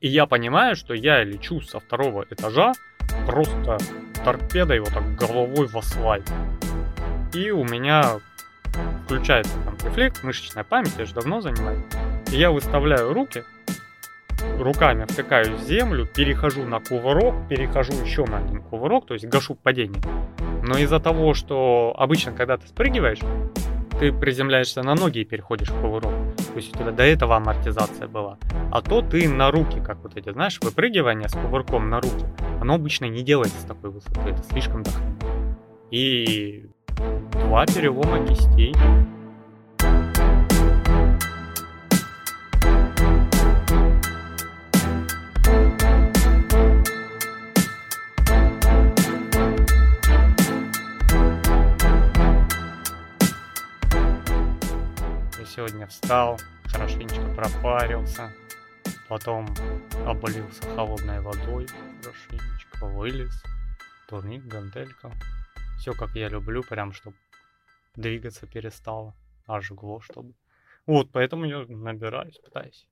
И я понимаю, что я лечу со второго этажа просто торпедой вот так головой в асфальт. И у меня включается там рефлекс, мышечная память, я же давно занимаюсь. И я выставляю руки, руками втыкаюсь в землю, перехожу на кувырок, перехожу еще на один кувырок, то есть гашу падение. Но из-за того, что обычно, когда ты спрыгиваешь, ты приземляешься на ноги и переходишь в кувырок. Есть у тебя до этого амортизация была. А то ты на руки, как вот эти, знаешь, выпрыгивание с кувырком на руки, оно обычно не делается с такой высоты, это слишком доходно. И два перелома кистей. Сегодня встал, хорошенечко пропарился, потом облился холодной водой, хорошенечко вылез, турник, гантелька. Все как я люблю, прям чтобы двигаться перестало, а жгло чтобы. Вот, поэтому я набираюсь, пытаюсь.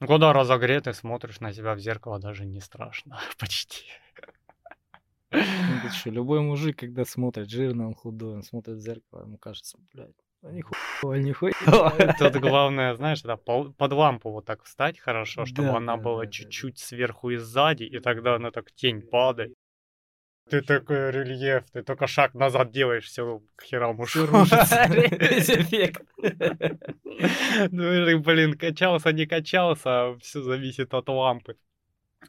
Когда разогретый, смотришь на себя в зеркало, даже не страшно, почти. Ну, чё, любой мужик, когда смотрит жирный, он худой, он смотрит в зеркало, ему кажется, блядь, нихуя, нихуя. Тут главное, знаешь, пол- под лампу вот так встать хорошо, чтобы Да, она да, была да, да, да. чуть-чуть сверху и сзади, и тогда она так тень падает. Ты такой рельеф, ты только шаг назад делаешь, все к херам эффект. Ну, блин, качался, не качался, все зависит от лампы.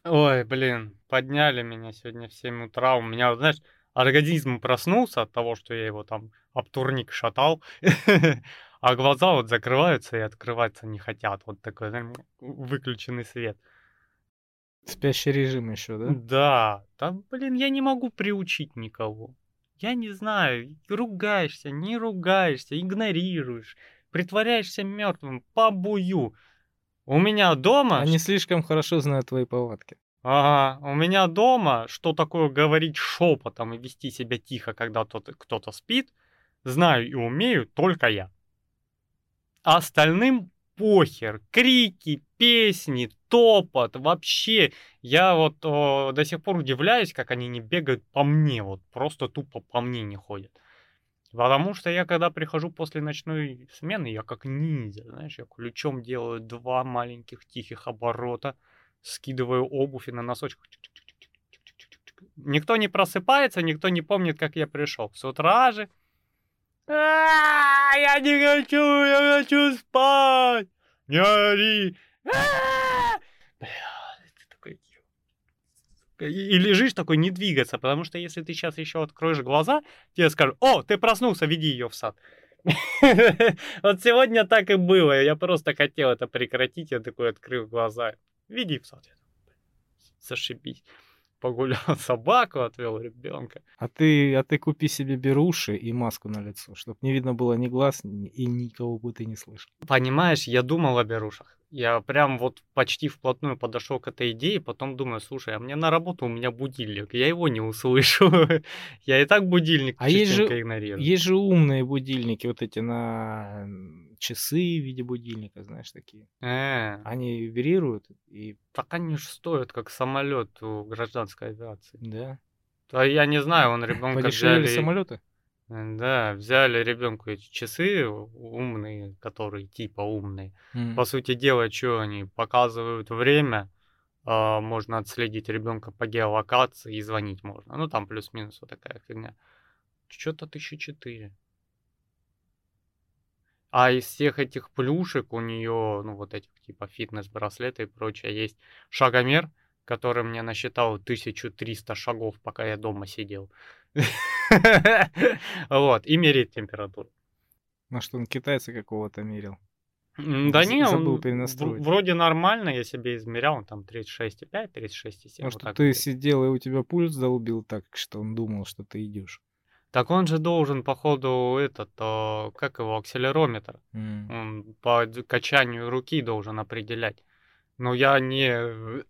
Ой, блин, подняли меня сегодня в 7 утра. У меня, знаешь, организм проснулся от того, что я его там об турник шатал, а глаза вот закрываются и открываться не хотят. Вот такой, выключенный свет. Спящий режим еще, да? Да, там, блин, я не могу приучить никого. Я не знаю, ругаешься, не ругаешься, игнорируешь, притворяешься мертвым, побую. У меня дома... Они слишком хорошо знают твои повадки. Ага, у меня дома, что такое говорить шепотом и вести себя тихо, когда кто-то спит, знаю и умею только я. А остальным похер. Крики, песни, топот, вообще. Я вот о, до сих пор удивляюсь, как они не бегают по мне, вот просто тупо по мне не ходят. Потому что я, когда прихожу после ночной смены, я как ниндзя, знаешь, я ключом делаю два маленьких тихих оборота, скидываю обувь и на носочках. Никто не просыпается, никто не помнит, как я пришел. С утра же. «А, Я не хочу, я хочу спать. Не ори. А, и лежишь такой, не двигаться, потому что если ты сейчас еще откроешь глаза, тебе скажут, о, ты проснулся, веди ее в сад. Вот сегодня так и было, я просто хотел это прекратить, я такой открыл глаза, веди «Блин, Зашибись. Погулял собаку, отвел ребенка. А ты, а ты купи себе беруши и маску на лицо, чтобы не видно было ни глаз, и никого бы ты не слышал. Понимаешь, я думал о берушах. Я прям вот почти вплотную подошел к этой идее, потом думаю, слушай, а мне на работу у меня будильник, я его не услышу. Я и так будильник А есть же- игнорирую. Есть же умные будильники, вот эти на часы в виде будильника, знаешь, такие. Э, Они вибрируют и, так они же стоят, как самолет у гражданской авиации. да, А я не знаю, он ребенка подешевели взяли... самолеты. Э, Да, взяли ребенку эти часы умные, которые типа умные. М. По сути дела, что они показывают время, а, можно отследить ребенка по геолокации и звонить можно. Ну, там плюс-минус вот такая фигня. Что-то 1004. А из всех этих плюшек у нее, ну, вот этих типа фитнес-браслеты и прочее, есть шагомер, который мне насчитал 1300 шагов, пока я дома сидел. Вот, и меряет температуру. Может, он китайца какого-то мерил. Да не, он перенастроить. вроде нормально, я себе измерял, там 36,5, 36,7. Может, вот ты вот. сидел и у тебя пульс долбил так, что он думал, что ты идешь. Так он же должен, походу, этот, а, как его, акселерометр. М. Он по качанию руки должен определять. Но я не...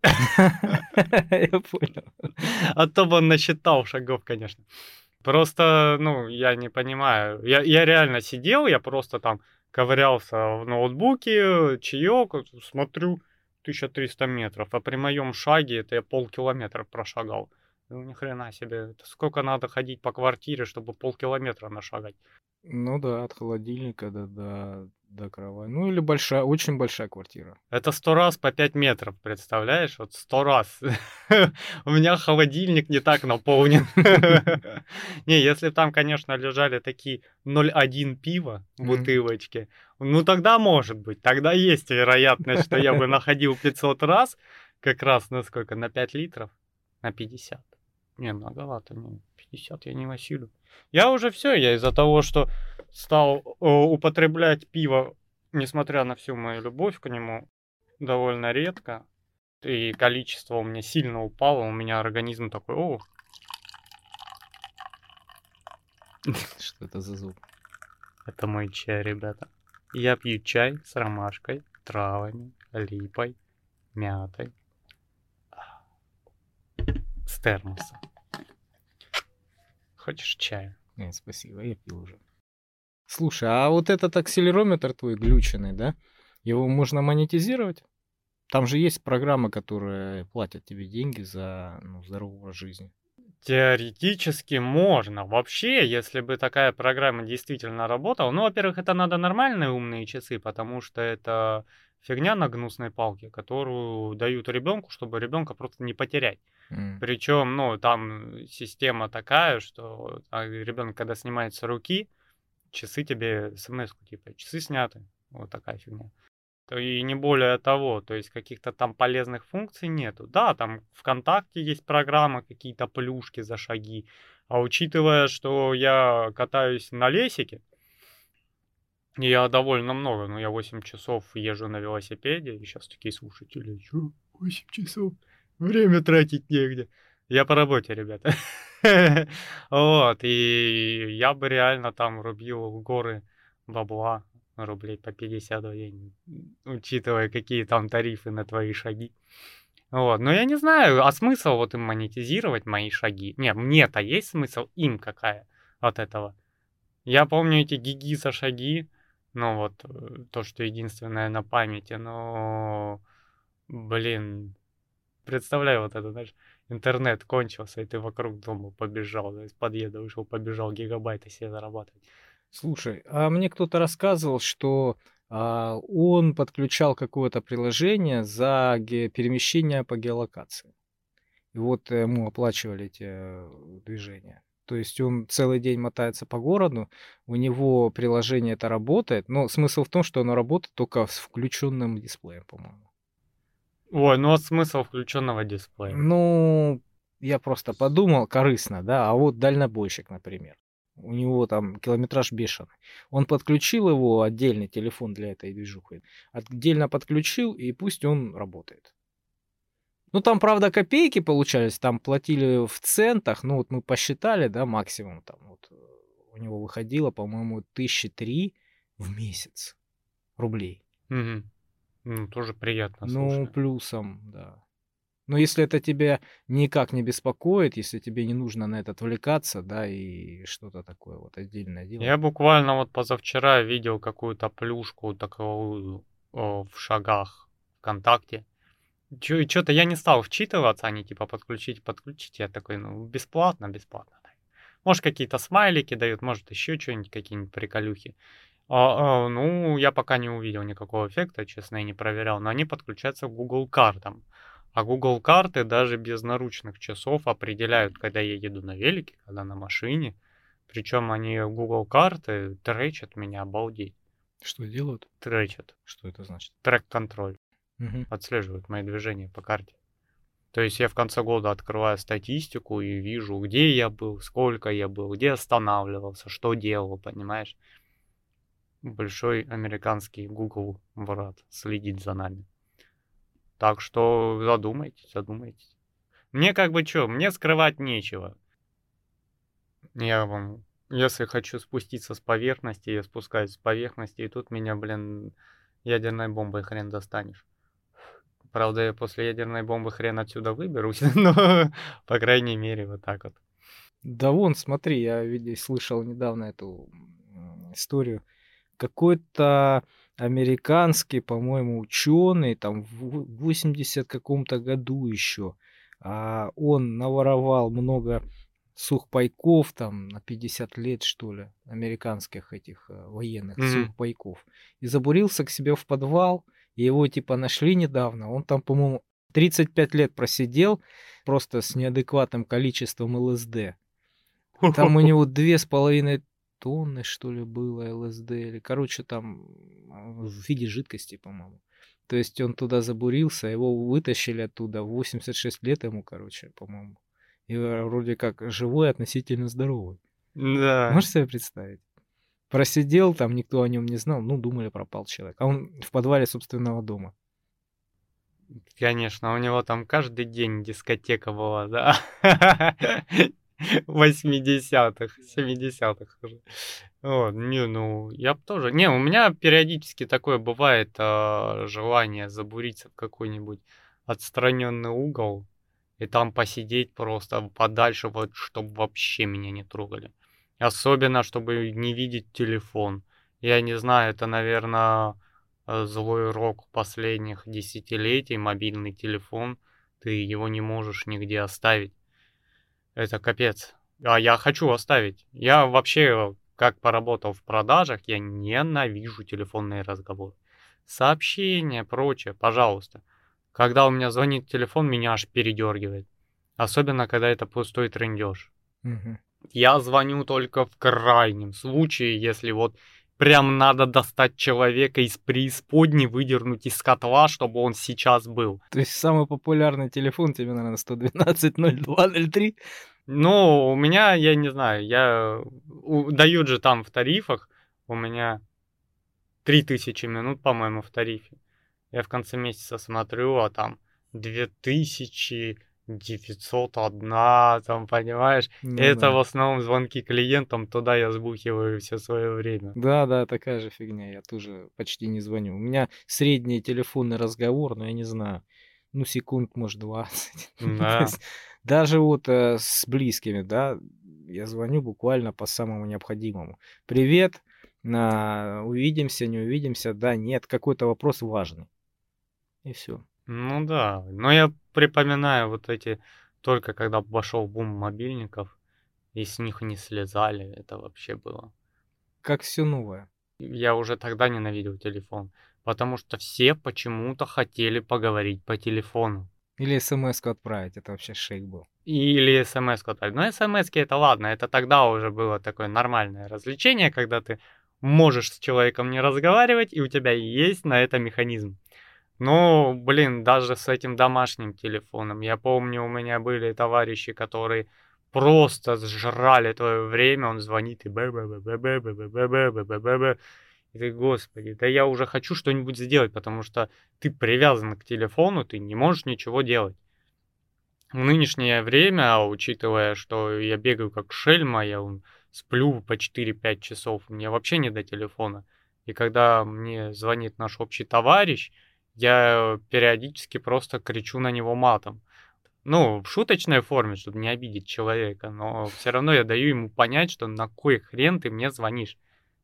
Я понял. А то бы он насчитал шагов, конечно. Просто, ну, я не понимаю. Я, я реально сидел, я просто там ковырялся в ноутбуке, чаек, смотрю, 1300 метров, а при моем шаге это я полкилометра прошагал. Ну, ни хрена себе. Это сколько надо ходить по квартире, чтобы полкилометра нашагать? Ну да, от холодильника до, до, до кровати. Ну или большая, очень большая квартира. Это сто раз по 5 метров, представляешь? Вот сто раз. У меня холодильник не так наполнен. Не, если там, конечно, лежали такие 0,1 пива в бутылочке, ну тогда может быть. Тогда есть вероятность, что я бы находил 500 раз, как раз на сколько? На 5 литров? На 50. Не, многовато, не, 50 я не насилю. Я уже все, я из-за того, что стал э, употреблять пиво, несмотря на всю мою любовь к нему, довольно редко. И количество у меня сильно упало, у меня организм такой, о. Что это за звук? Это мой чай, ребята. Я пью чай с ромашкой, травами, липой, мятой. С термоса. Хочешь чая? Нет, спасибо, я пил уже. Слушай, а вот этот акселерометр твой глюченный, да? Его можно монетизировать? Там же есть программы, которые платят тебе деньги за ну, здоровый образ жизни. Теоретически можно. Вообще, если бы такая программа действительно работала, ну, во-первых, это надо нормальные умные часы, потому что это фигня на гнусной палке, которую дают ребенку, чтобы ребенка просто не потерять. Mm. Причем, ну, там система такая, что а, ребенок, когда снимает с руки, часы тебе смс типа, часы сняты. Вот такая фигня. И не более того, то есть каких-то там полезных функций нету. Да, там ВКонтакте есть программа, какие-то плюшки за шаги. А учитывая, что я катаюсь на лесике, я довольно много, ну я 8 часов езжу на велосипеде, и сейчас такие слушатели, что 8 часов? Время тратить негде. Я по работе, ребята. Вот, и я бы реально там рубил горы бабла, рублей по 50 в день, учитывая, какие там тарифы на твои шаги. Вот, но я не знаю, а смысл вот им монетизировать мои шаги? Не, мне-то есть смысл им какая от этого? Я помню эти гиги за шаги, ну вот, э, то, что единственное на памяти, но, блин, представляю вот это, знаешь, интернет кончился, и ты вокруг дома побежал, из подъезда вышел, побежал гигабайты себе зарабатывать. Слушай, а мне кто-то рассказывал, что а, он подключал какое-то приложение за ге- перемещение по геолокации. И вот ему оплачивали эти э, движения. То есть он целый день мотается по городу, у него приложение это работает, но смысл в том, что оно работает только с включенным дисплеем, по-моему. Ой, ну а смысл включенного дисплея? Ну, я просто подумал, корыстно, да, а вот дальнобойщик, например. У него там километраж бешеный. Он подключил его, отдельный телефон для этой движухи. Отдельно подключил, и пусть он работает. Ну, там, правда, копейки получались, там платили в центах, ну, вот мы посчитали, да, максимум там, вот у него выходило, по-моему, тысячи три в месяц рублей. Угу. Ну, тоже приятно. Ну, слушай. плюсом, да. Но если это тебя никак не беспокоит, если тебе не нужно на это отвлекаться, да, и что-то такое вот отдельное дело. Я буквально вот позавчера видел какую-то плюшку такую о, в шагах ВКонтакте. Что-то я не стал вчитываться, они типа подключить, подключить. Я такой, ну, бесплатно, бесплатно. Может, какие-то смайлики дают, может, еще что-нибудь, какие-нибудь приколюхи. А, а, ну, я пока не увидел никакого эффекта, честно, я не проверял, но они подключаются к Google картам. А Google карты даже без наручных часов определяют, когда я еду на велике, когда на машине. Причем они Google карты тречат меня, обалдеть. Что делают? Тречат. Что это значит? Трек-контроль. Угу. Отслеживают мои движения по карте. То есть я в конце года открываю статистику и вижу, где я был, сколько я был, где останавливался, что делал, понимаешь? Большой американский Google брат следит за нами. Так что задумайтесь, задумайтесь. Мне как бы что, мне скрывать нечего. Я вам, если хочу спуститься с поверхности, я спускаюсь с поверхности, и тут меня, блин, ядерной бомбой хрен достанешь. Правда, я после ядерной бомбы хрен отсюда выберусь, но, по крайней мере, вот так вот. Да вон, смотри, я видел, слышал недавно эту историю какой-то американский, по-моему, ученый, там в 80 каком-то году еще. А он наворовал много сухпайков там на 50 лет, что ли, американских этих э, военных Мгм. сухпайков. И забурился к себе в подвал, и его типа нашли недавно. Он там, по-моему, 35 лет просидел просто с неадекватным количеством ЛСД. Там у него две с половиной тонны, что ли, было ЛСД. Или, короче, там а, в виде жидкости, по-моему. То есть он туда забурился, его вытащили оттуда, в 86 лет ему, короче, по-моему. И э, вроде как живой, относительно здоровый. Да. Можешь себе представить? Просидел там, никто о нем не знал, ну, думали, пропал человек. А он в подвале собственного дома. Конечно, у него там каждый день дискотека была, да. 80-х, 70-х уже. Вот, не, ну, я бы тоже... Не, у меня периодически такое бывает а, желание забуриться в какой-нибудь отстраненный угол и там посидеть просто подальше, вот, чтобы вообще меня не трогали. Особенно, чтобы не видеть телефон. Я не знаю, это, наверное, злой рок последних десятилетий, мобильный телефон. Ты его не можешь нигде оставить. Это капец. А я хочу оставить. Я вообще, как поработал в продажах, я ненавижу телефонные разговоры. Сообщения, прочее, пожалуйста. Когда у меня звонит телефон, меня аж передергивает. Особенно, когда это пустой трендеж. Мгм. Я звоню только в крайнем случае, если вот прям надо достать человека из преисподней, выдернуть из котла, чтобы он сейчас был. То есть самый популярный телефон тебе, наверное, 112 02 03? Ну, у меня, я не знаю, я... Дают же там в тарифах, у меня 3000 минут, по-моему, в тарифе. Я в конце месяца смотрю, а там 2901, там, понимаешь? Ну Это да. в основном звонки клиентам, туда я сбухиваю все свое время. Да, да, такая же фигня. Я тоже почти не звоню. У меня средний телефонный разговор, но я не знаю, ну, секунд, может, 20. Ну, Да. есть Даже вот э, с близкими, да, я звоню буквально по самому необходимому. Привет, а, увидимся, не увидимся, да, нет, какой-то вопрос важный. И все. Ну да, но я припоминаю вот эти, только когда пошел бум мобильников, и с них не слезали, это вообще было. Как все новое. Я уже тогда ненавидел телефон, потому что все почему-то хотели поговорить по телефону. Или смс отправить, это вообще шейк был. Или смс отправить. Но смс это ладно, это тогда уже было такое нормальное развлечение, когда ты можешь с человеком не разговаривать, и у тебя есть на это механизм. Ну, блин, даже с этим домашним телефоном. Я помню, у меня были товарищи, которые просто сжрали твое время, он звонит и бэ бэ бэ бэ бэ бэ бэ бэ бэ бэ бэ бэ И ты, господи, да я уже хочу что-нибудь сделать, потому что ты привязан к телефону, ты не можешь ничего делать. В нынешнее время, учитывая, что я бегаю как шельма, я сплю по 4-5 часов, мне вообще не до телефона. И когда мне звонит наш общий товарищ, я периодически просто кричу на него матом. Ну, в шуточной форме, чтобы не обидеть человека, но все равно я даю ему понять, что на кой хрен ты мне звонишь.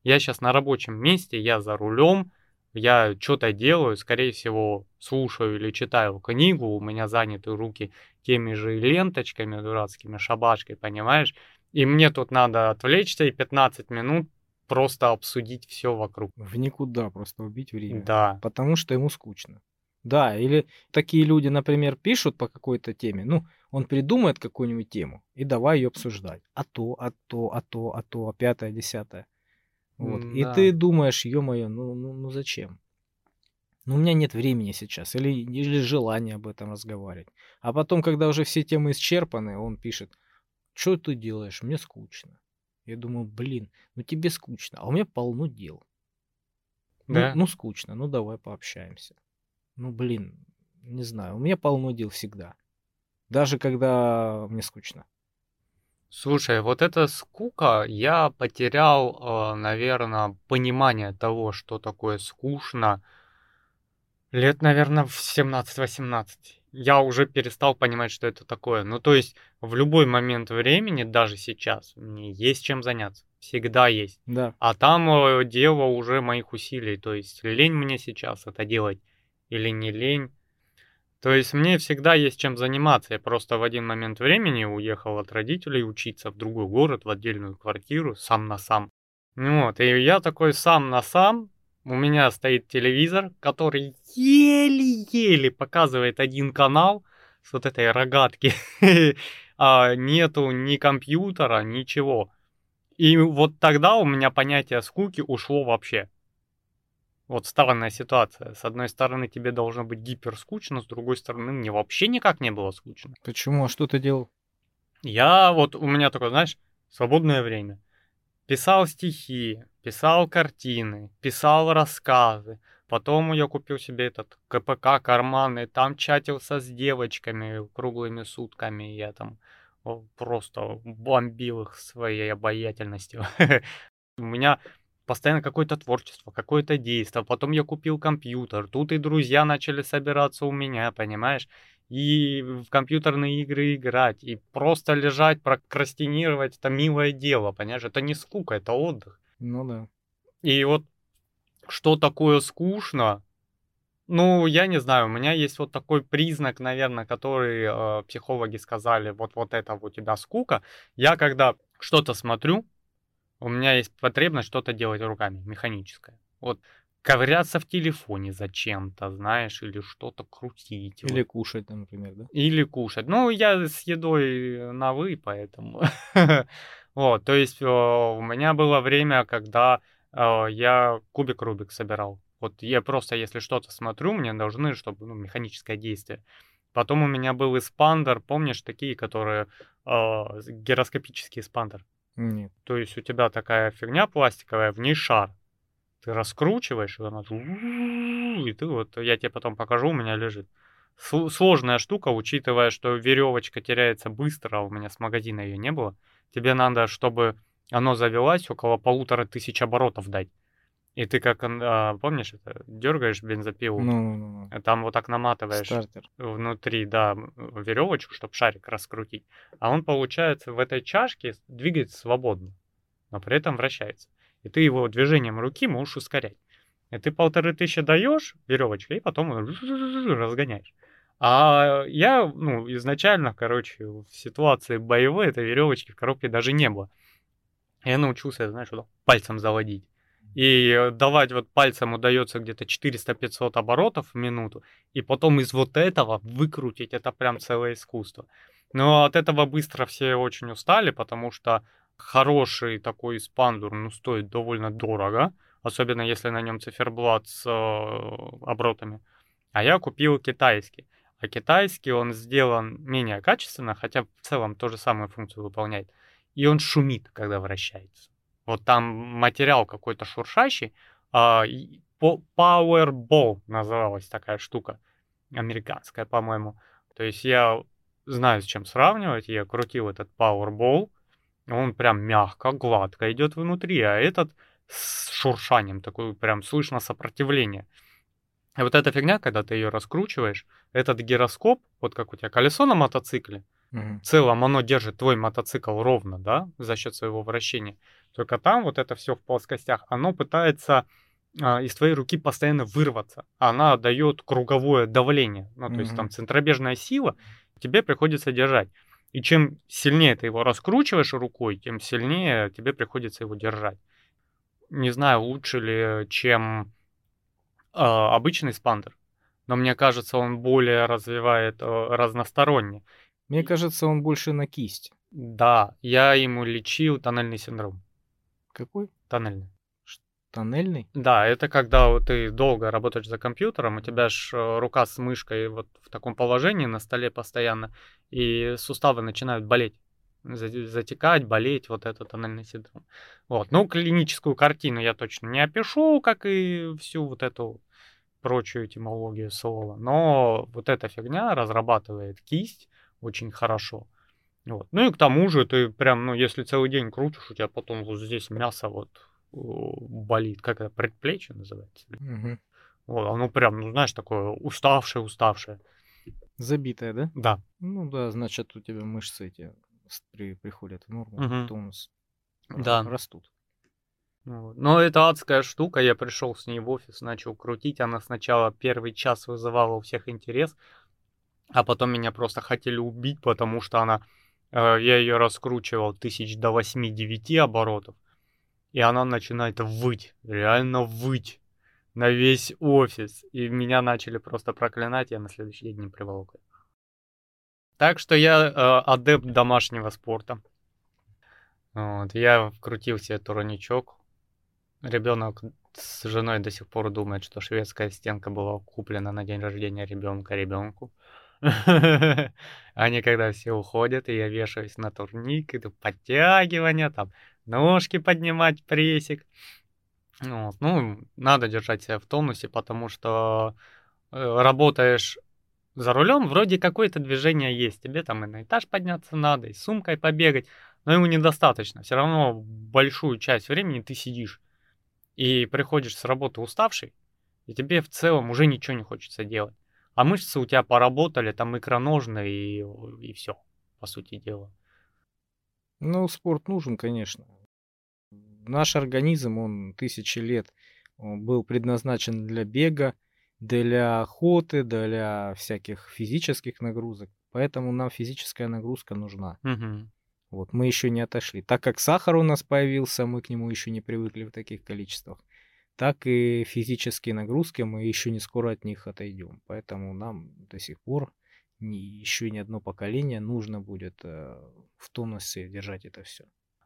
Я сейчас на рабочем месте, я за рулем, я что-то делаю, скорее всего, слушаю или читаю книгу, у меня заняты руки теми же ленточками дурацкими, шабашкой, понимаешь? И мне тут надо отвлечься и 15 минут просто обсудить все вокруг. В никуда просто убить время. Да. Потому что ему скучно. Да, или такие люди, например, пишут по какой-то теме, ну, он придумает какую-нибудь тему и давай ее обсуждать. А то, а то, а то, а то, а пятое, десятое. Вот. И Да. ты думаешь, ё-моё, ну, ну, ну зачем? Ну, у меня нет времени сейчас, или, или желания об этом разговаривать. А потом, когда уже все темы исчерпаны, он пишет, что ты делаешь, мне скучно. Я думаю, блин, ну тебе скучно, а у меня полно дел. Ну, Да. ну скучно, ну давай пообщаемся. Ну, блин, не знаю, у меня полно дел всегда. Даже когда мне скучно. Слушай, вот эта скука, я потерял, наверное, понимание того, что такое скучно, лет, наверное, в 17-18. Я уже перестал понимать, что это такое. Ну, то есть, в любой момент времени, даже сейчас, мне есть чем заняться. всегда есть. Да. А там э, дело уже моих усилий. То есть лень мне сейчас это делать или не лень. То есть мне всегда есть чем заниматься. Я просто в один момент времени уехал от родителей учиться в другой город, в отдельную квартиру, сам на сам. Вот, и я такой сам на сам. У меня стоит телевизор, который еле-еле показывает один канал с вот этой рогатки. а нету ни компьютера, ничего. И вот тогда у меня понятие скуки ушло вообще. Вот странная ситуация. С одной стороны, тебе должно быть гипер скучно, с другой стороны, мне вообще никак не было скучно. Почему? А что ты делал? Я вот, у меня такое, знаешь, свободное время. Писал стихи, писал картины, писал рассказы. Потом я купил себе этот КПК карманный, там чатился с девочками круглыми сутками. Я там просто бомбил их своей обаятельностью. У меня постоянно какое-то творчество, какое-то действие. Потом я купил компьютер. Тут и друзья начали собираться у меня, понимаешь? И в компьютерные игры играть. И просто лежать, прокрастинировать. Это милое дело, понимаешь? Это не скука, это отдых. Ну да. И вот что такое скучно, ну, я не знаю, у меня есть вот такой признак, наверное, который э, психологи сказали, вот, вот это у тебя скука. Я когда что-то смотрю, у меня есть потребность что-то делать руками, механическое. Вот ковыряться в телефоне зачем-то, знаешь, или что-то крутить. Или вот. кушать, например, да? Или кушать. Ну, я с едой на вы, поэтому. Вот, то есть у меня было время, когда э, я кубик Рубик собирал. Вот я просто, если что-то смотрю, мне должны, чтобы, ну, механическое действие. Потом у меня был эспандер, помнишь, такие, которые э, гироскопический эспандер? Нет. То есть у тебя такая фигня пластиковая, в ней шар. Ты раскручиваешь, и она... И ты вот, я тебе потом покажу, у меня лежит. Сложная штука, учитывая, что веревочка теряется быстро, а у меня с магазина ее не было. Тебе надо, чтобы оно завелось, около полутора тысяч оборотов дать. И ты как, а, помнишь, это дергаешь бензопилу, Ну, ну, ну, ну. там вот так наматываешь Стартер. внутри, да, веревочку, чтобы шарик раскрутить. А он, получается, в этой чашке двигается свободно, но при этом вращается. И ты его движением руки можешь ускорять. И ты полторы тысячи даешь веревочкой, и потом разгоняешь. А я, ну, изначально, короче, в ситуации боевой этой веревочки в коробке даже не было. Я научился, знаешь, вот пальцем заводить. И давать вот пальцем удается где-то 400-500 оборотов в минуту, и потом из вот этого выкрутить, это прям целое искусство. Но от этого быстро все очень устали, потому что хороший такой спандур, ну, стоит довольно дорого, особенно если на нем циферблат с э, оборотами. А я купил китайский. А китайский он сделан менее качественно, хотя в целом ту же самую функцию выполняет. И он шумит, когда вращается. Вот там материал какой-то шуршащий. А, Powerball называлась такая штука. Американская, по-моему. То есть я знаю, с чем сравнивать. Я крутил этот Powerball. Он прям мягко, гладко идет внутри, а этот с шуршанием, такой прям слышно сопротивление. И вот эта фигня, когда ты ее раскручиваешь, этот гироскоп, вот как у тебя колесо на мотоцикле, Мгм. в целом оно держит твой мотоцикл ровно, да, за счет своего вращения. Только там вот это все в плоскостях, оно пытается а, из твоей руки постоянно вырваться. Она дает круговое давление, ну, то есть там центробежная сила, тебе приходится держать. И чем сильнее ты его раскручиваешь рукой, тем сильнее тебе приходится его держать. Не знаю, лучше ли, чем а, обычный спандер, но мне кажется, он более развивает а, разносторонне. Мне кажется, он больше на кисть. Да, я ему лечил тоннельный синдром. Какой? Тоннельный. Тоннельный? Да, это когда вот ты долго работаешь за компьютером, у тебя ж э, рука с мышкой вот в таком положении на столе постоянно, и суставы начинают болеть, за- затекать, болеть, вот это тоннельный синдром. Вот, ну, клиническую картину я точно не опишу, как и всю вот эту прочую этимологию слова, но вот эта фигня разрабатывает кисть очень хорошо. Вот. Ну и к тому же ты прям, ну, если целый день крутишь, у тебя потом вот здесь мясо вот болит, как это, предплечье называется. Мгм. Вот, оно прям, ну, знаешь, такое уставшее, уставшее. Забитая, да? Да. Ну да, значит, у тебя мышцы эти при- приходят в норму, Мгм. тонус Да. растут. Но это адская штука, я пришел с ней в офис, начал крутить, она сначала первый час вызывала у всех интерес, а потом меня просто хотели убить, потому что она, э, я ее раскручивал тысяч до 8-9 оборотов, и она начинает выть, реально выть на весь офис, и меня начали просто проклинать, я на следующий день не приволок. Так что я э, адепт домашнего спорта. Вот, я вкрутил себе турничок. Ребенок с женой до сих пор думает, что шведская стенка была куплена на день рождения ребенка ребенку. Они когда все уходят, и я вешаюсь на турник, иду подтягивания, там ножки поднимать, прессик. Вот. Ну, надо держать себя в тонусе, потому что э, работаешь за рулем, вроде какое-то движение есть. Тебе там и на этаж подняться надо, и сумкой побегать но ему недостаточно. Все равно большую часть времени ты сидишь и приходишь с работы уставший, и тебе в целом уже ничего не хочется делать. А мышцы у тебя поработали, там икроножные и, и все, по сути дела. Ну, спорт нужен, конечно. Наш организм, он тысячи лет он был предназначен для бега, для охоты, для всяких физических нагрузок. Поэтому нам физическая нагрузка нужна. Угу. Вот, мы еще не отошли. Так как сахар у нас появился, мы к нему еще не привыкли в таких количествах, так и физические нагрузки мы еще не скоро от них отойдем. Поэтому нам до сих пор еще ни одно поколение нужно будет э, в тонусе держать это все.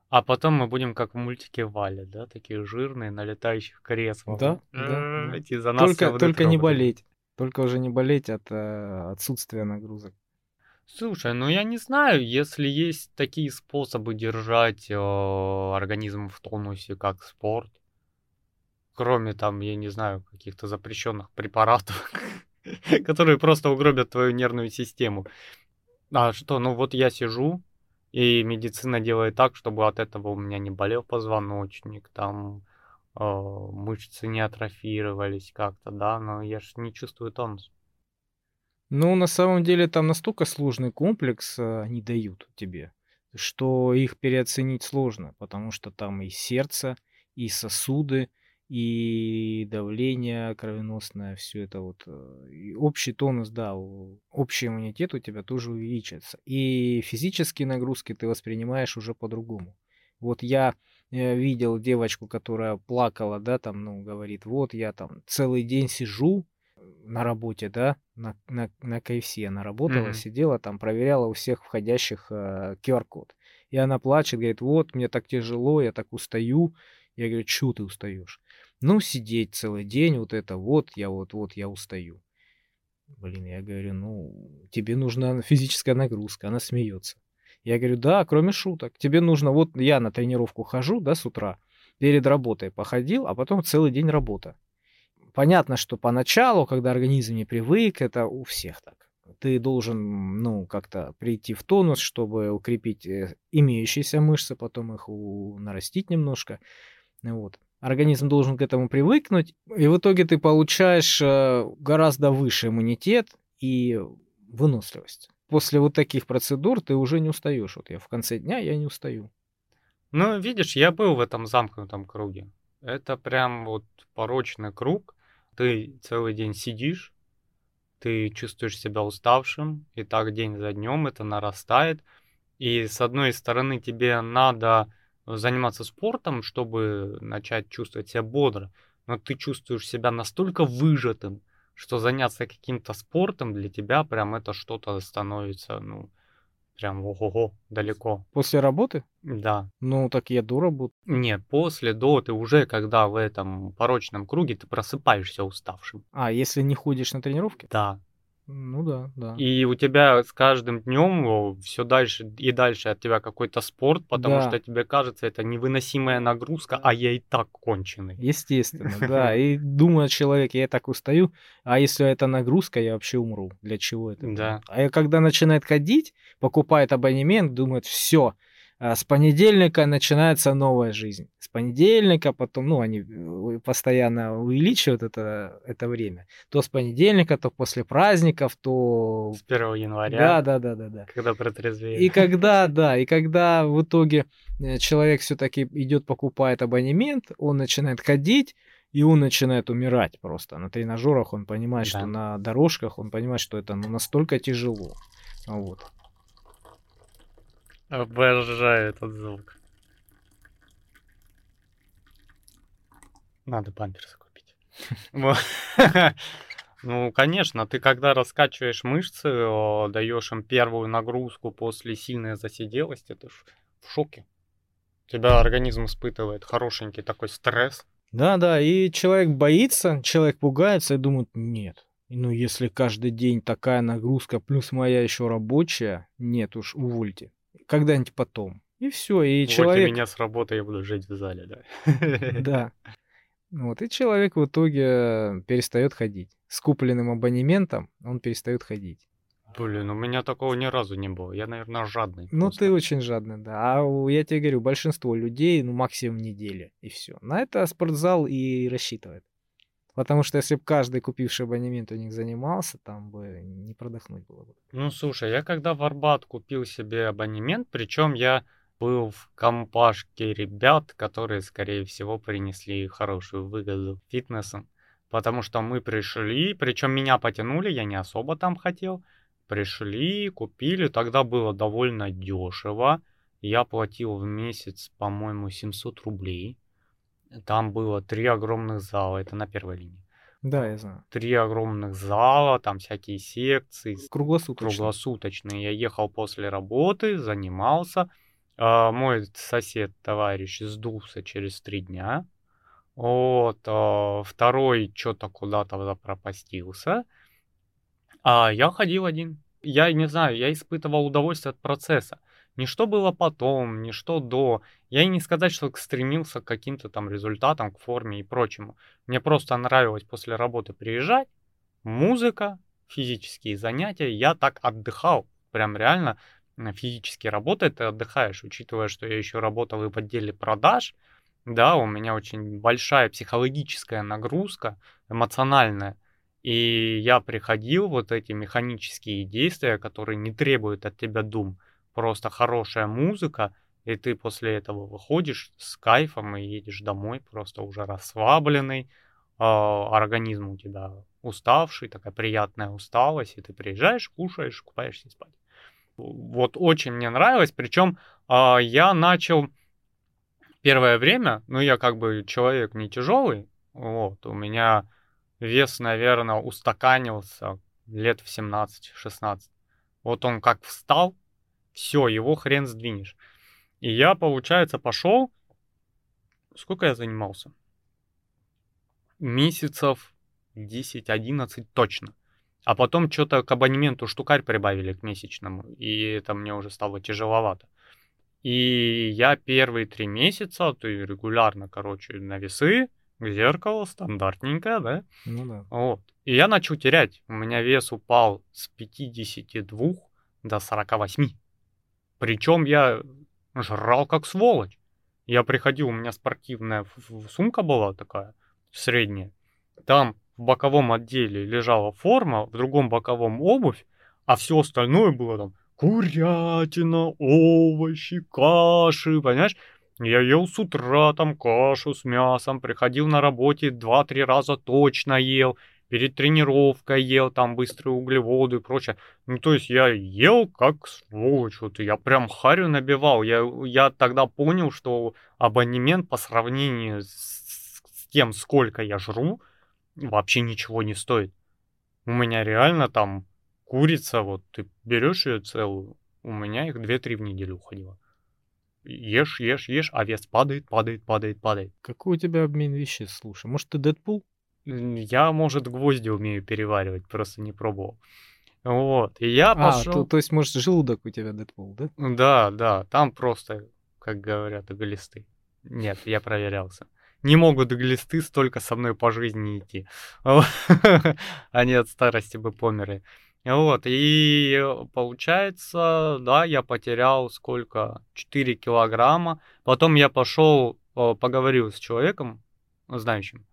А потом мы будем как в мультике Валя, да, такие жирные, на летающих креслах. Да, да. Эти за нас только только не болеть. Только уже не болеть от э, отсутствия нагрузок. Слушай, ну я не знаю, если есть такие способы держать э, организм в тонусе, как спорт, кроме там, я не знаю, каких-то запрещенных препаратов, которые просто угробят твою нервную систему. А что, ну вот я сижу, и медицина делает так, чтобы от этого у меня не болел позвоночник, там э, мышцы не атрофировались как-то, да, но я же не чувствую тонус. Ну, на самом деле там настолько сложный комплекс э, они дают тебе, что их переоценить сложно, потому что там и сердце, и сосуды, и давление кровеносное, все это вот. Э, и общий тонус, да, общий иммунитет у тебя тоже увеличится. И физические нагрузки ты воспринимаешь уже по-другому. Вот я э, видел девочку, которая плакала, да, там, ну, говорит, вот я там целый день сижу, на работе, да, на, на, на KFC она работала, mm-hmm. сидела там, проверяла у всех входящих э, QR-код. И она плачет, говорит, вот, мне так тяжело, я так устаю. Я говорю, чего ты устаешь? Ну, сидеть целый день, вот это вот, я вот, вот, я устаю. Блин, я говорю, ну, тебе нужна физическая нагрузка. Она смеется. Я говорю, да, кроме шуток. Тебе нужно, вот я на тренировку хожу, да, с утра, перед работой походил, а потом целый день работа. Понятно, что поначалу, когда организм не привык, это у всех так. Ты должен, ну, как-то прийти в тонус, чтобы укрепить э, имеющиеся мышцы, потом их у... нарастить немножко. Вот. Организм должен к этому привыкнуть, и в итоге ты получаешь э, гораздо выше иммунитет и выносливость. После вот таких процедур ты уже не устаешь. Вот я в конце дня я не устаю. Ну, видишь, я был в этом замкнутом круге. Это прям вот порочный круг, ты целый день сидишь, ты чувствуешь себя уставшим, и так день за днем это нарастает. И с одной стороны тебе надо заниматься спортом, чтобы начать чувствовать себя бодро, но ты чувствуешь себя настолько выжатым, что заняться каким-то спортом для тебя прям это что-то становится, ну, Прям ого-го, далеко. После работы? Да. Ну, так я до работы. Не, после, до, ты уже, когда в этом порочном круге, ты просыпаешься уставшим. А, если не ходишь на тренировки? Да. Ну да, да. И у тебя с каждым днем все дальше и дальше от тебя какой-то спорт, потому да. что тебе кажется, это невыносимая нагрузка, а я и так конченый. Естественно, да. И думает человек, я так устаю, а если это нагрузка, я вообще умру. Для чего это? Да. А когда начинает ходить, покупает абонемент, думает, все, с понедельника начинается новая жизнь. С понедельника потом, ну, они э, постоянно увеличивают это, это время. То с понедельника, то после праздников, то... С 1 января. Да, да, да, да, да. Когда протрезвеет. И когда, да, и когда в итоге э, человек все-таки идет, покупает абонемент, он начинает ходить, и он начинает умирать просто. На тренажерах он понимает, да. что на дорожках он понимает, что это ну, настолько тяжело. Вот. Обожаю этот звук. Надо памперсы купить. Ну, конечно, ты когда раскачиваешь мышцы, даешь им первую нагрузку после сильной засиделости, ты в шоке. Тебя организм испытывает хорошенький такой стресс. Да, да, и человек боится, человек пугается и думает, нет. Ну, если каждый день такая нагрузка, плюс моя еще рабочая, нет уж, увольте когда-нибудь потом. И все, и вот человек... меня с работы, я буду жить в зале, да. Да. Вот, и человек в итоге перестает ходить. С купленным абонементом он перестает ходить. Блин, у меня такого ни разу не было. Я, наверное, жадный. Ну, просто. ты очень жадный, да. А я тебе говорю, большинство людей, ну, максимум неделя, и все. На это спортзал и рассчитывает. Потому что если бы каждый, купивший абонемент, у них занимался, там бы не продохнуть было бы. Ну, слушай, я когда в Арбат купил себе абонемент, причем я был в компашке ребят, которые, скорее всего, принесли хорошую выгоду фитнесом. Потому что мы пришли, причем меня потянули, я не особо там хотел. Пришли, купили, тогда было довольно дешево. Я платил в месяц, по-моему, 700 рублей. Там было три огромных зала, это на первой линии. Да, я знаю. Три огромных зала, там всякие секции. Круглосуточные. Круглосуточные. Я ехал после работы, занимался. А, мой сосед, товарищ, сдулся через три дня. Вот. А, второй что-то куда-то запропастился. А я ходил один. Я не знаю, я испытывал удовольствие от процесса. Не что было потом, не что до. Я и не сказать, что стремился к каким-то там результатам, к форме и прочему. Мне просто нравилось после работы приезжать, музыка, физические занятия. Я так отдыхал, прям реально физически работает, ты отдыхаешь, учитывая, что я еще работал и в отделе продаж, да, у меня очень большая психологическая нагрузка, эмоциональная, и я приходил, вот эти механические действия, которые не требуют от тебя дум, просто хорошая музыка, и ты после этого выходишь с кайфом и едешь домой просто уже расслабленный, э, организм у тебя уставший, такая приятная усталость, и ты приезжаешь, кушаешь, купаешься спать. Вот очень мне нравилось, причем э, я начал первое время, ну я как бы человек не тяжелый, вот, у меня вес, наверное, устаканился лет в 17-16. Вот он как встал, все, его хрен сдвинешь. И я, получается, пошел. Сколько я занимался? Месяцев 10-11 точно. А потом что-то к абонементу штукарь прибавили к месячному, и это мне уже стало тяжеловато. И я первые три месяца, то есть регулярно, короче, на весы, к зеркалу, стандартненькое, да? Ну да. Вот. И я начал терять. У меня вес упал с 52 до 48. Причем я жрал как сволочь. Я приходил, у меня спортивная сумка была такая, средняя. Там в боковом отделе лежала форма, в другом боковом обувь, а все остальное было там курятина, овощи, каши, понимаешь? Я ел с утра там кашу с мясом, приходил на работе два-три раза точно ел перед тренировкой ел там быстрые углеводы и прочее. Ну, то есть я ел как сволочь, вот я прям харю набивал. Я, я тогда понял, что абонемент по сравнению с, с тем, сколько я жру, вообще ничего не стоит. У меня реально там курица, вот ты берешь ее целую, у меня их 2-3 в неделю уходило. Ешь, ешь, ешь, а вес падает, падает, падает, падает. Какой у тебя обмен веществ, слушай? Может, ты Дэдпул? Я, может, гвозди умею переваривать, просто не пробовал. Вот, и я а, пошел... То, то есть, может, желудок у тебя Дэдпул, да? Да, да, там просто, как говорят, глисты. Нет, я проверялся. Не могут глисты столько со мной по жизни идти. Они от старости бы померли. Вот, и получается, да, я потерял сколько? 4 килограмма. Потом я пошел, э, поговорил с человеком, знающим.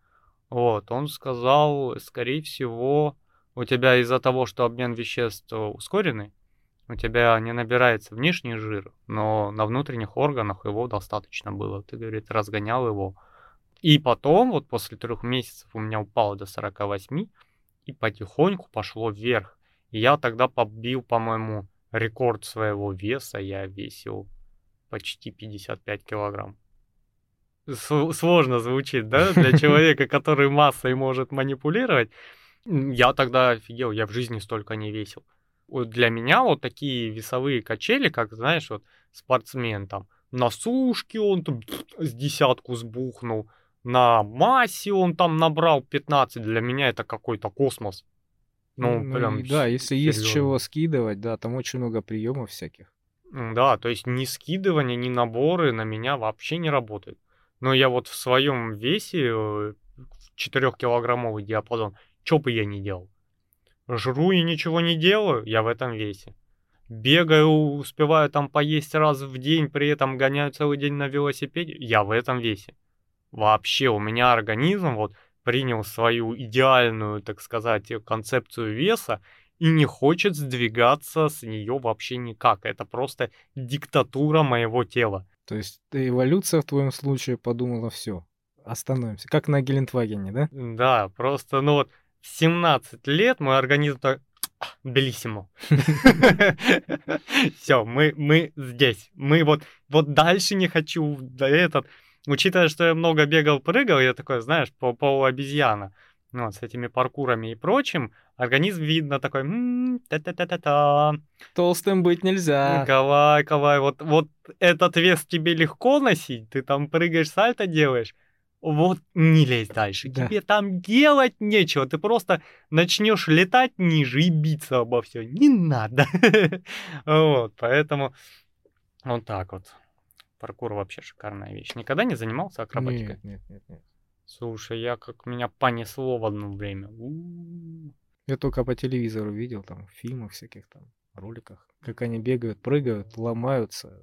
Вот, он сказал, скорее всего, у тебя из-за того, что обмен веществ ускоренный, у тебя не набирается внешний жир, но на внутренних органах его достаточно было. Ты, говорит, разгонял его. И потом, вот после трех месяцев у меня упало до 48, и потихоньку пошло вверх. И я тогда побил, по-моему, рекорд своего веса. Я весил почти 55 килограмм. Сложно звучит, да, для человека, который массой может манипулировать. Я тогда офигел, я в жизни столько не весил. Вот для меня вот такие весовые качели, как, знаешь, вот спортсмен там на сушке он там с десятку сбухнул, на массе он там набрал 15, для меня это какой-то космос. Ну, ну прям да, если серьезно. есть чего скидывать, да, там очень много приемов всяких. Да, то есть ни скидывание, ни наборы на меня вообще не работают. Но я вот в своем весе, 4-килограммовый э, диапазон, что бы я ни делал. Жру и ничего не делаю, я в этом весе. Бегаю, успеваю там поесть раз в день, при этом гоняю целый день на велосипеде, я в этом весе. Вообще у меня организм вот принял свою идеальную, так сказать, концепцию веса и не хочет сдвигаться с нее вообще никак. Это просто диктатура моего тела. То есть эволюция в твоем случае подумала все, остановимся, как на Гелендвагене, да? Да, просто, ну вот, в 17 лет мой организм так Белиссимо. Все, мы, мы здесь. Мы вот, вот дальше не хочу. Да этот. Учитывая, что я много бегал, прыгал, я такой, знаешь, по полуобезьяна. Ну, вот, с этими паркурами и прочим, организм видно такой, та-та-та-та-та. Толстым быть нельзя. Кавай, кавай, вот, вот этот вес тебе легко носить, ты там прыгаешь, сальто делаешь, вот не лезь дальше. Да. Тебе там делать нечего. Ты просто начнешь летать ниже и биться обо все. Не надо. вот, поэтому вот так вот. Паркур вообще шикарная вещь. Никогда не занимался акробатикой? Нет, нет, нет, нет. Слушай, я как меня понесло в одно время. Я только по телевизору видел, там, в фильмах всяких там, роликах, как они бегают, прыгают, ломаются.